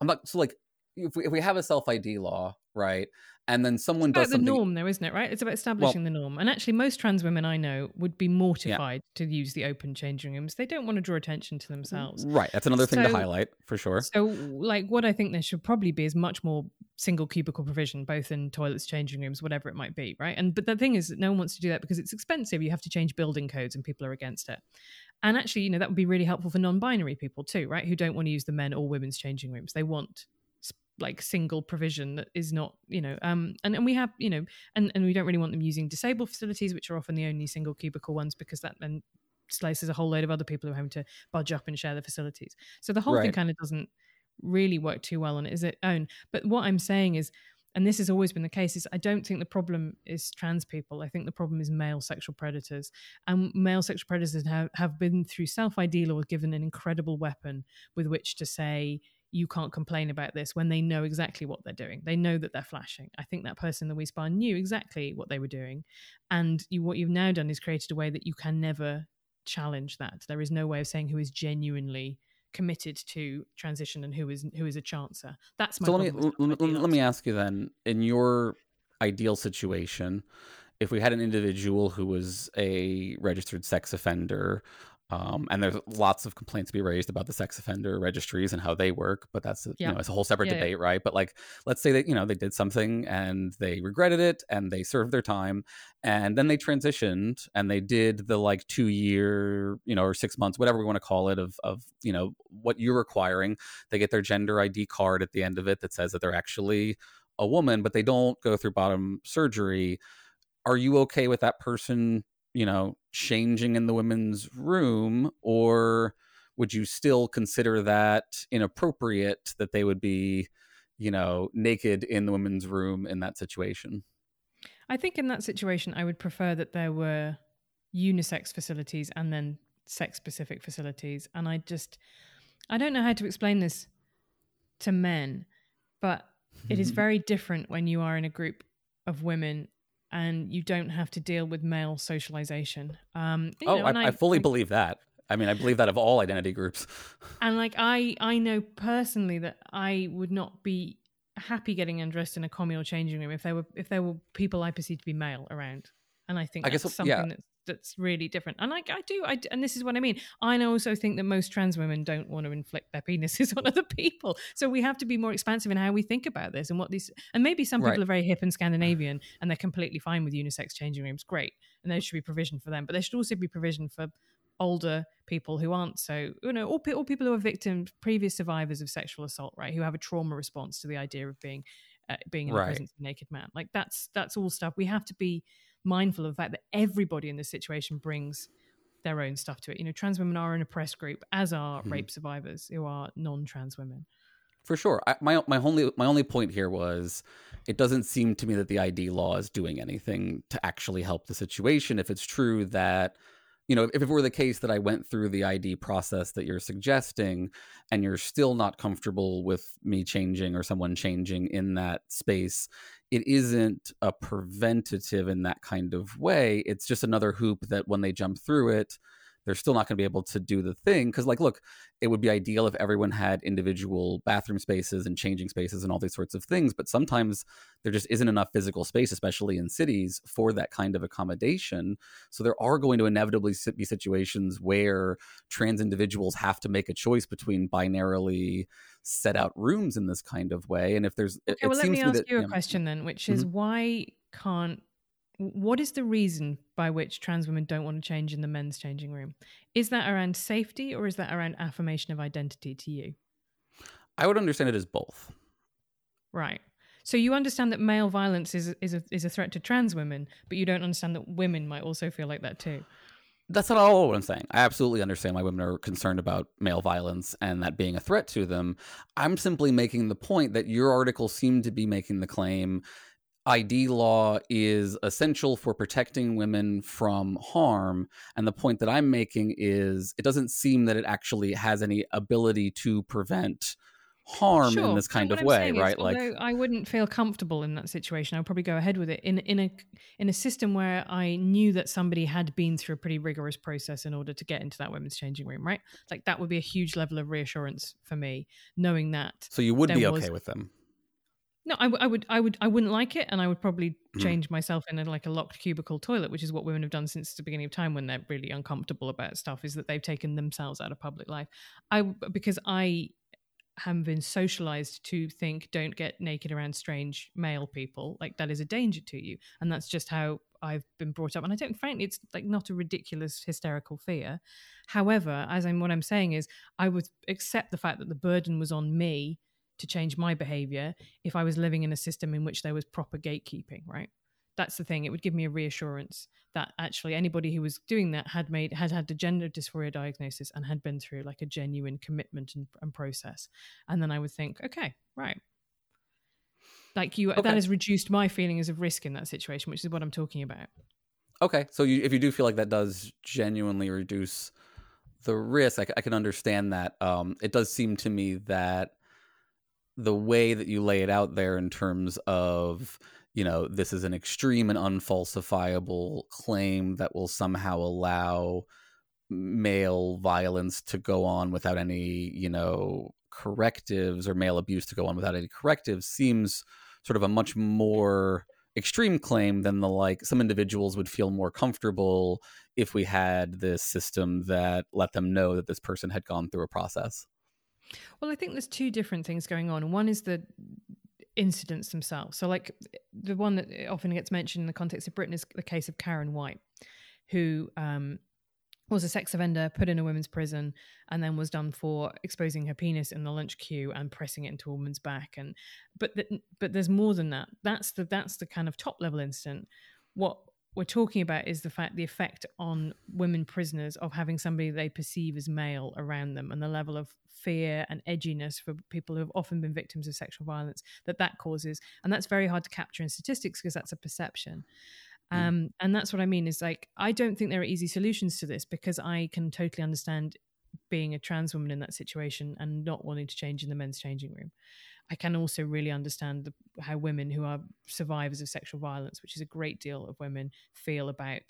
I'm not so like if we, if we have a self ID law, right, and then someone
It's about
does
the
something.
norm, though, isn't it? Right? It's about establishing the norm. And actually, most trans women I know would be mortified to use the open changing rooms. They don't want to draw attention to themselves.
Right, that's another thing to highlight for sure.
So, like, what I think there should probably be is much more single cubicle provision, both in toilets, changing rooms, whatever it might be, right? And but the thing is that no one wants to do that because it's expensive. You have to change building codes, and people are against it. And actually, you know, that would be really helpful for non-binary people too, right? Who don't want to use the men or women's changing rooms. They want like single provision that is not, you know, um, and and we have, you know, and and we don't really want them using disabled facilities, which are often the only single cubicle ones, because that then slices a whole load of other people who are having to budge up and share the facilities. So the whole thing kind of doesn't really work too well on its own. But what I'm saying is, and this has always been the case, is I don't think the problem is trans people. I think the problem is male sexual predators. And male sexual predators have, have been through self-ideal or given an incredible weapon with which to say, you can't complain about this when they know exactly what they're doing. They know that they're flashing. I think that person in the Wee Bar knew exactly what they were doing. And you, what you've now done is created a way that you can never challenge that. There is no way of saying who is genuinely committed to transition and who is who is a chancer. That's my
So let me
problem with
let, me- let me ask you then, in your ideal situation, if we had an individual who was a registered sex offender, um, and there's lots of complaints to be raised about the sex offender registries and how they work, but that's you
Yeah.
know it's a whole separate
Yeah, yeah.
debate, right? But like, let's say that you know they did something and they regretted it and they served their time, and then they transitioned and they did the like two year, you know, or six months, whatever we want to call it, of of you know what you're requiring. They get their gender ID card at the end of it that says that they're actually a woman, but they don't go through bottom surgery. Are you okay with that person, you know, changing in the women's room, or would you still consider that inappropriate that they would be, you know, naked in the women's room in that situation?
I think in that situation, I would prefer that there were unisex facilities and then sex specific facilities. And I just, I don't know how to explain this to men, but it is very different when you are in a group of women and you don't have to deal with male socialization. Um,
oh,
know, and
I, I fully
I-
believe that. I mean, I believe that of all identity groups.
And like I, I know personally that I would not be happy getting undressed in a communal changing room if there were if there were people I perceived to be male around. And I think
I guess,
that's
yeah.
something that's that's really different. And like I do, I and this is what I mean. I also think that most trans women don't want to inflict their penises on other people. So we have to be more expansive in how we think about this and what these. And maybe some people
Right.
are very hip and Scandinavian and they're completely fine with unisex changing rooms. Great, and there should be provision for them. But there should also be provision for older people who aren't so you know all, pe- or people who are victims previous survivors of sexual assault right who have a trauma response to the idea of being uh, being in
Right.
the presence of a naked man like that's that's all stuff we have to be mindful of the fact that everybody in this situation brings their own stuff to it you know trans women are an oppressed group as are
Mhm.
rape survivors who are non-trans women
For sure. I, my my only my only point here was it doesn't seem to me that the ID law is doing anything to actually help the situation. If it's true that you know, if it were the case that I went through the ID process that you're suggesting and you're still not comfortable with me changing or someone changing in that space, it isn't a preventative in that kind of way. It's just another hoop that when they jump through it, they're still not going to be able to do the thing because like look it would be ideal if everyone had individual bathroom spaces and changing spaces and all these sorts of things but sometimes there just isn't enough physical space especially in cities for that kind of accommodation so there are going to inevitably be situations where trans individuals have to make a choice between binarily set out rooms in this kind of way and if there's
okay,
it,
well
it
let me
seems to
ask
that,
you a
know,
question then which is
Mhm.
why can't what is the reason by which trans women don't want to change in the men's changing room? Is that around safety or is that around affirmation of identity to you?
I would understand it as both.
Right. So you understand that male violence is is a, is a threat to trans women but you don't understand that women might also feel like that too.
That's not all what I'm saying. I absolutely understand why women are concerned about male violence and that being a threat to them. I'm simply making the point that your article seemed to be making the claim ID law is essential for protecting women from harm. And the point that I'm making is it doesn't seem that it actually has any ability to prevent harm in this kind of
I'm
way,
saying is,
right? like,
I wouldn't feel comfortable in that situation. I'd probably go ahead with it in in a in a system where I knew that somebody had been through a pretty rigorous process in order to get into that women's changing room, right? Like that would be a huge level of reassurance for me, knowing that.
so you would be
was-
okay with them.
No, I, w- I would, I would, I wouldn't like it, and I would probably
Mhm.
change myself in a, like a locked cubicle toilet, which is what women have done since the beginning of time when they're really uncomfortable about stuff. Is that they've taken themselves out of public life? I because I have been socialized to think don't get naked around strange male people like that is a danger to you and that's just how i've been brought up and i don't frankly it's like not a ridiculous hysterical fear however as i'm what i'm saying is i would accept the fact that the burden was on me to change my behavior if i was living in a system in which there was proper gatekeeping right? That's the thing. It would give me a reassurance that actually anybody who was doing that had made had had a gender dysphoria diagnosis and had been through like a genuine commitment and, and process. And then i would think okay right. Like you
Okay.
that has reduced my feelings of risk in that situation which is what i'm talking about.
Okay, so you, if you do feel like that does genuinely reduce the risk, I can understand that. Um, it does seem to me that the way that you lay it out there, in terms of you know this is an extreme and unfalsifiable claim that will somehow allow male violence to go on without any you know correctives or male abuse to go on without any correctives seems sort of a much more extreme claim than the like some individuals would feel more comfortable if we had this system that let them know that this person had gone through a process.
Well, I think there's two different things going on. One is the incidents themselves. So, like the one that often gets mentioned in the context of Britain is the case of Karen White, who um, was a sex offender, put in a women's prison, and then was done for exposing her penis in the lunch queue and pressing it into a woman's back. And but the, but there's more than that. That's the that's the kind of top level incident. What we're talking about is the fact the effect on women prisoners of having somebody they perceive as male around them and the level of fear and edginess for people who have often been victims of sexual violence that that causes. And that's very hard to capture in statistics because that's a perception. Um, and that's what i mean is like i don't think there are easy solutions to this because i can totally understand being a trans woman in that situation and not wanting to change in the men's changing room I can also really understand the, how women who are survivors of sexual violence, which is a great deal of women, feel about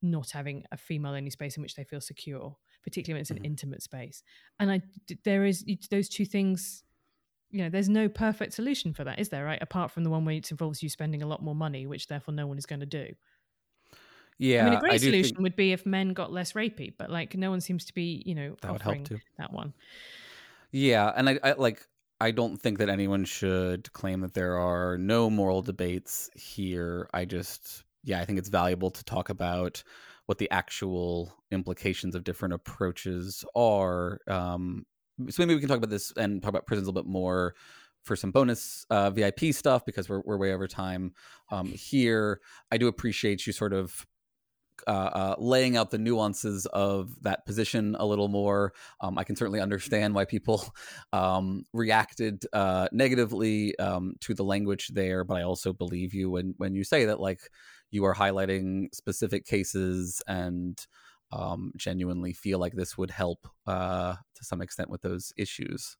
not having a female only space in which they feel secure, particularly when it's an mm-hmm. intimate space. And I, there is those two things. You know, there's no perfect solution for that, is there? Right, apart from the one where it involves you spending a lot more money, which therefore no one is going to do.
Yeah,
I mean, a great solution
think
would be if men got less rapey, but like no one seems to be, you know,
that would help
offering
too.
that one.
Yeah, and I, I like I don't think that anyone should claim that there are no moral debates here. I just yeah, I think it's valuable to talk about what the actual implications of different approaches are. Um, so maybe we can talk about this and talk about prisons a little bit more for some bonus uh, VIP stuff because we're we're way over time um, here. I do appreciate you sort of uh, uh, laying out the nuances of that position a little more. Um, I can certainly understand why people um, reacted uh, negatively um, to the language there, but I also believe you when when you say that like you are highlighting specific cases and um, genuinely feel like this would help uh, to some extent with those issues.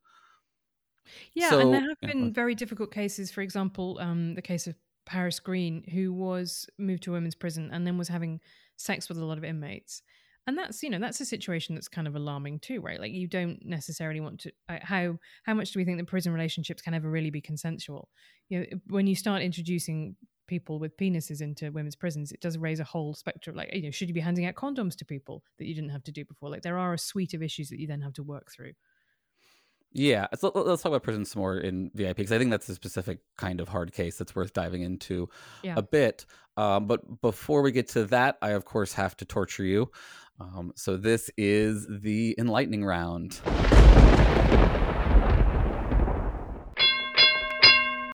Yeah,
So-
and there have been
on.
very difficult cases. For example, um, the case of Paris Green, who was moved to a women's prison and then was having sex with a lot of inmates. and that's you know that's a situation that's kind of alarming too right? Like you don't necessarily want to how how much do we think that prison relationships can ever really be consensual? You know when you start introducing people with penises into women's prisons it does raise a whole spectrum like you know should you be handing out condoms to people that you didn't have to do before? Like there are a suite of issues that you then have to work through
Yeah, so let's talk about prison some more in VIP because I think that's a specific kind of hard case that's worth diving into
Yeah.
a bit. Um, but before we get to that, I of course have to torture you. Um, so this is the enlightening round.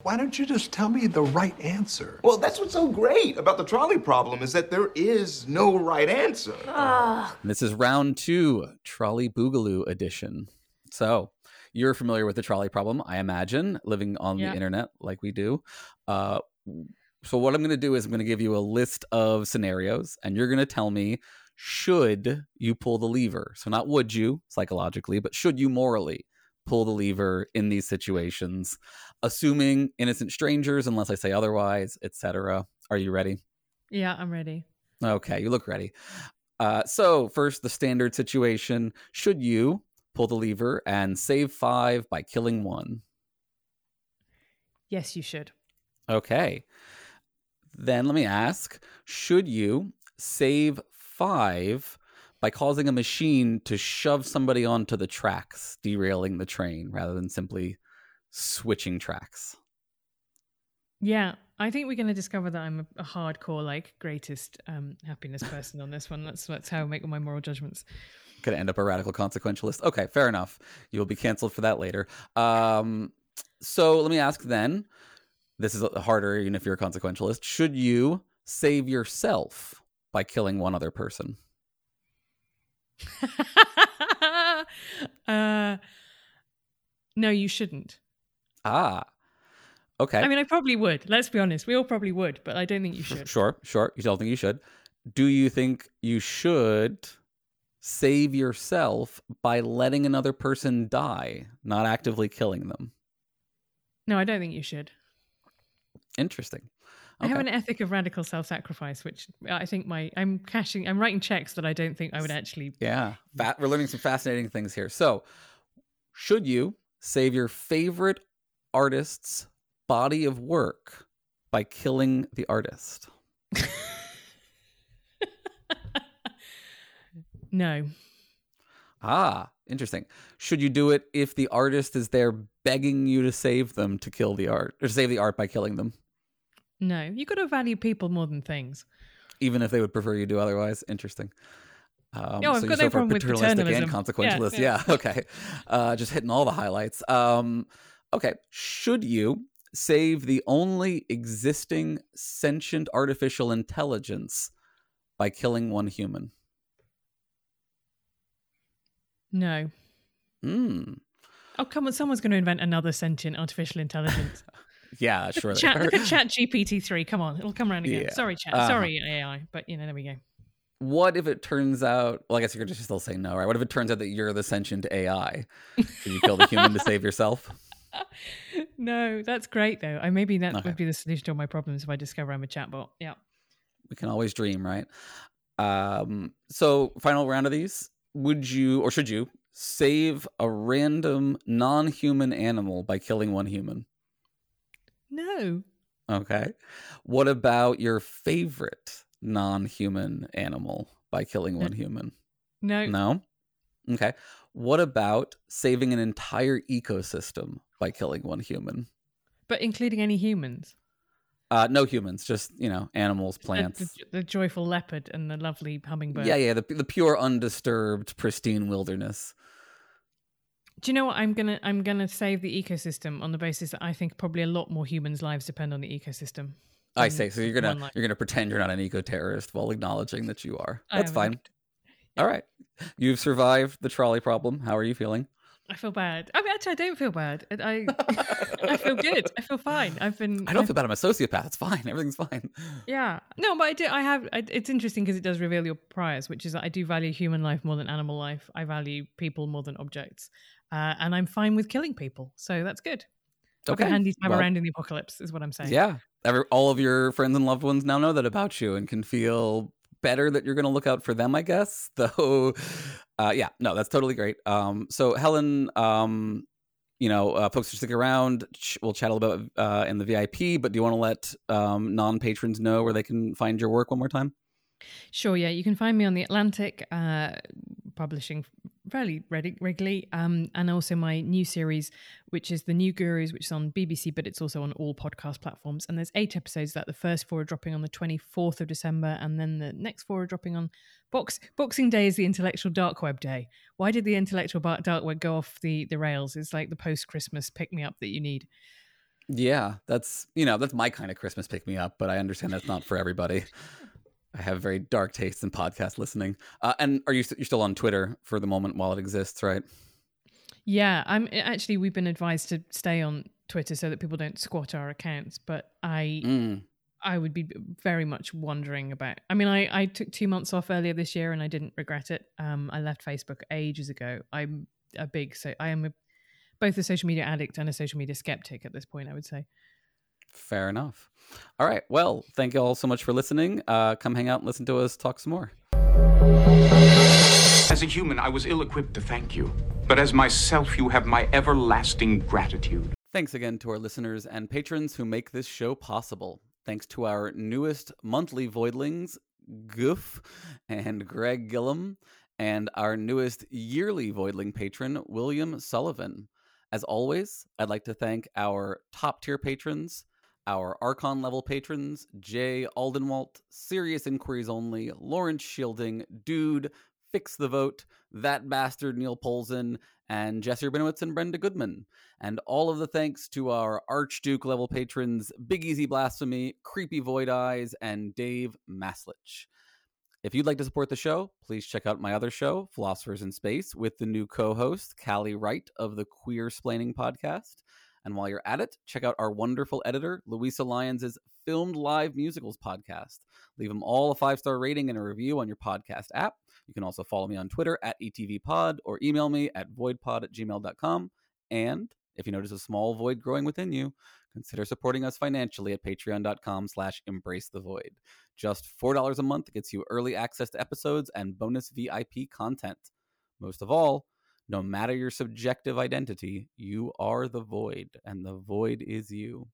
Why don't you just tell me the right answer?
Well, that's what's so great about the trolley problem is that there is no right answer.
And this is round two, Trolley Boogaloo edition. So you're familiar with the trolley problem, I imagine, living on
Yeah.
the internet like we do. Uh, so what I'm going to do is I'm going to give you a list of scenarios, and you're going to tell me should you pull the lever. So not would you psychologically, but should you morally pull the lever in these situations, assuming innocent strangers, unless I say otherwise, etc. Are you ready?
yeah i'm ready
Okay, you look ready. Uh, so, first, the standard situation. Should you pull the lever and save five by killing one?
yes you should
Okay. Then let me ask Should you save five by causing a machine to shove somebody onto the tracks, derailing the train rather than simply switching tracks?
Yeah, I think we're going to discover that I'm a, hardcore, like, greatest um, happiness person on this one. That's that's how I make all my moral judgments.
Gonna end up a radical consequentialist. Okay, fair enough. You will be canceled for that later. Um, so let me ask then. This is harder, even if you're a consequentialist. Should you save yourself by killing one other person?
uh, no, you shouldn't.
Ah, okay.
I mean, I probably would. Let's be honest. We all probably would, but I don't think you should.
Sure, sure. You don't think you should. Do you think you should save yourself by letting another person die, not actively killing them?
No, I don't think you should.
Interesting.
I have an ethic of radical self-sacrifice, which I think my I'm cashing. I'm writing checks that I don't think I would actually.
Yeah, fa- we're learning some fascinating things here. So, should you save your favorite artist's body of work by killing the artist?
No,
Ah, interesting. Should you do it if the artist is there begging you to save them to kill the art or save the art by killing them,
no. You got to value people more than things.
even if they would prefer you do otherwise? Interesting. Um,
No, I've
so
got
you're
no problem with
paternalistic and consequentialist.
Yeah,
Yeah, okay. Uh, just hitting all the highlights. Um, okay. Should you save the only existing sentient artificial intelligence by killing one human?
No.
Hmm.
Oh come on! Someone's going to invent another sentient artificial intelligence.
Yeah, sure.
chat, look at Chat GPT three. Come on, it'll come around again.
Yeah.
Sorry, Chat.
Uh-huh.
Sorry, AI. But you know, there we go.
What if it turns out? Well, I guess you're just still saying no, right? What if it turns out that you're the sentient AI? Should you kill the human to save yourself?
No, that's great though. I maybe that
Okay.
would be the solution to all my problems if I discover I'm a chatbot. Yeah.
We can always dream, right? Um, so final round of these. Would you or should you save a random non-human animal by killing one human?
No.
Okay. What about your favorite non-human animal by killing one human?
No.
No. Okay. What about saving an entire ecosystem by killing one human?
But including any humans.
Uh, no humans, just you know, animals, plants.
The, the joyful leopard and the lovely hummingbird.
Yeah, yeah, the the pure, undisturbed, pristine wilderness.
Do you know what? I'm gonna I'm gonna save the ecosystem on the basis that I think probably a lot more humans' lives depend on the ecosystem.
I say so. You're gonna you're gonna pretend you're not an eco terrorist while acknowledging that you are. That's fine. All right, you've survived the trolley problem. How are you feeling?
I feel bad. I mean, actually, I don't feel bad. I I feel good. I feel fine. I've been.
I don't
I've-
feel bad. I'm a sociopath. It's fine. Everything's fine.
Yeah. No, but I do. I have. I, it's interesting because it does reveal your priors, which is that I do value human life more than animal life. I value people more than objects, uh, and I'm fine with killing people. So that's good.
Okay.
handy have
Well,
around in the apocalypse, is what I'm saying.
Yeah. Every, all of your friends and loved ones now know that about you and can feel better that you're going to look out for them, I guess. Though, uh, yeah, no, that's totally great. Um, so Helen, um, you know, uh, folks who stick around, we'll chat a little bit uh, in the VIP. But do you want to let um, non patrons know where they can find your work one more time?
Sure, yeah. You can find me on The Atlantic, uh, publishing fairly regularly, um, and also my new series, which is The New Gurus, which is on BBC, but it's also on all podcast platforms. And there's eight episodes that the first four are dropping on the 24th of December, and then the next four are dropping on Box Boxing Day is the Intellectual Dark Web Day. Why did the Intellectual Dark Web go off the, the rails? It's like the post Christmas pick me up that you need.
Yeah, that's you know that's my kind of Christmas pick me up, but I understand that's not for everybody. I have very dark tastes in podcast listening. Uh, and are you you're still on Twitter for the moment while it exists, right?
Yeah, I'm actually we've been advised to stay on Twitter so that people don't squat our accounts, but I mm. I would be very much wondering about. I mean, I I took 2 months off earlier this year and I didn't regret it. Um I left Facebook ages ago. I'm a big so I am a, both a social media addict and a social media skeptic at this point, I would say.
Fair enough. All right. Well, thank you all so much for listening. Uh, come hang out and listen to us talk some more.
As a human, I was ill equipped to thank you. But as myself, you have my everlasting gratitude.
Thanks again to our listeners and patrons who make this show possible. Thanks to our newest monthly voidlings, Goof and Greg Gillum, and our newest yearly voidling patron, William Sullivan. As always, I'd like to thank our top tier patrons our Archon level patrons Jay Aldenwalt, Serious Inquiries Only, Lawrence Shielding, Dude, Fix the Vote, That Bastard Neil Polzin, and Jesse Rabinowitz and Brenda Goodman. And all of the thanks to our Archduke level patrons Big Easy Blasphemy, Creepy Void Eyes, and Dave Maslich. If you'd like to support the show, please check out my other show, Philosophers in Space, with the new co host, Callie Wright of the Queer Splaining podcast. And while you're at it, check out our wonderful editor, Louisa Lyons' Filmed Live Musicals podcast. Leave them all a five star rating and a review on your podcast app. You can also follow me on Twitter at ETVPod or email me at voidpod at gmail.com. And if you notice a small void growing within you, consider supporting us financially at patreon.com slash embrace the void. Just $4 a month gets you early access to episodes and bonus VIP content. Most of all, no matter your subjective identity, you are the void, and the void is you.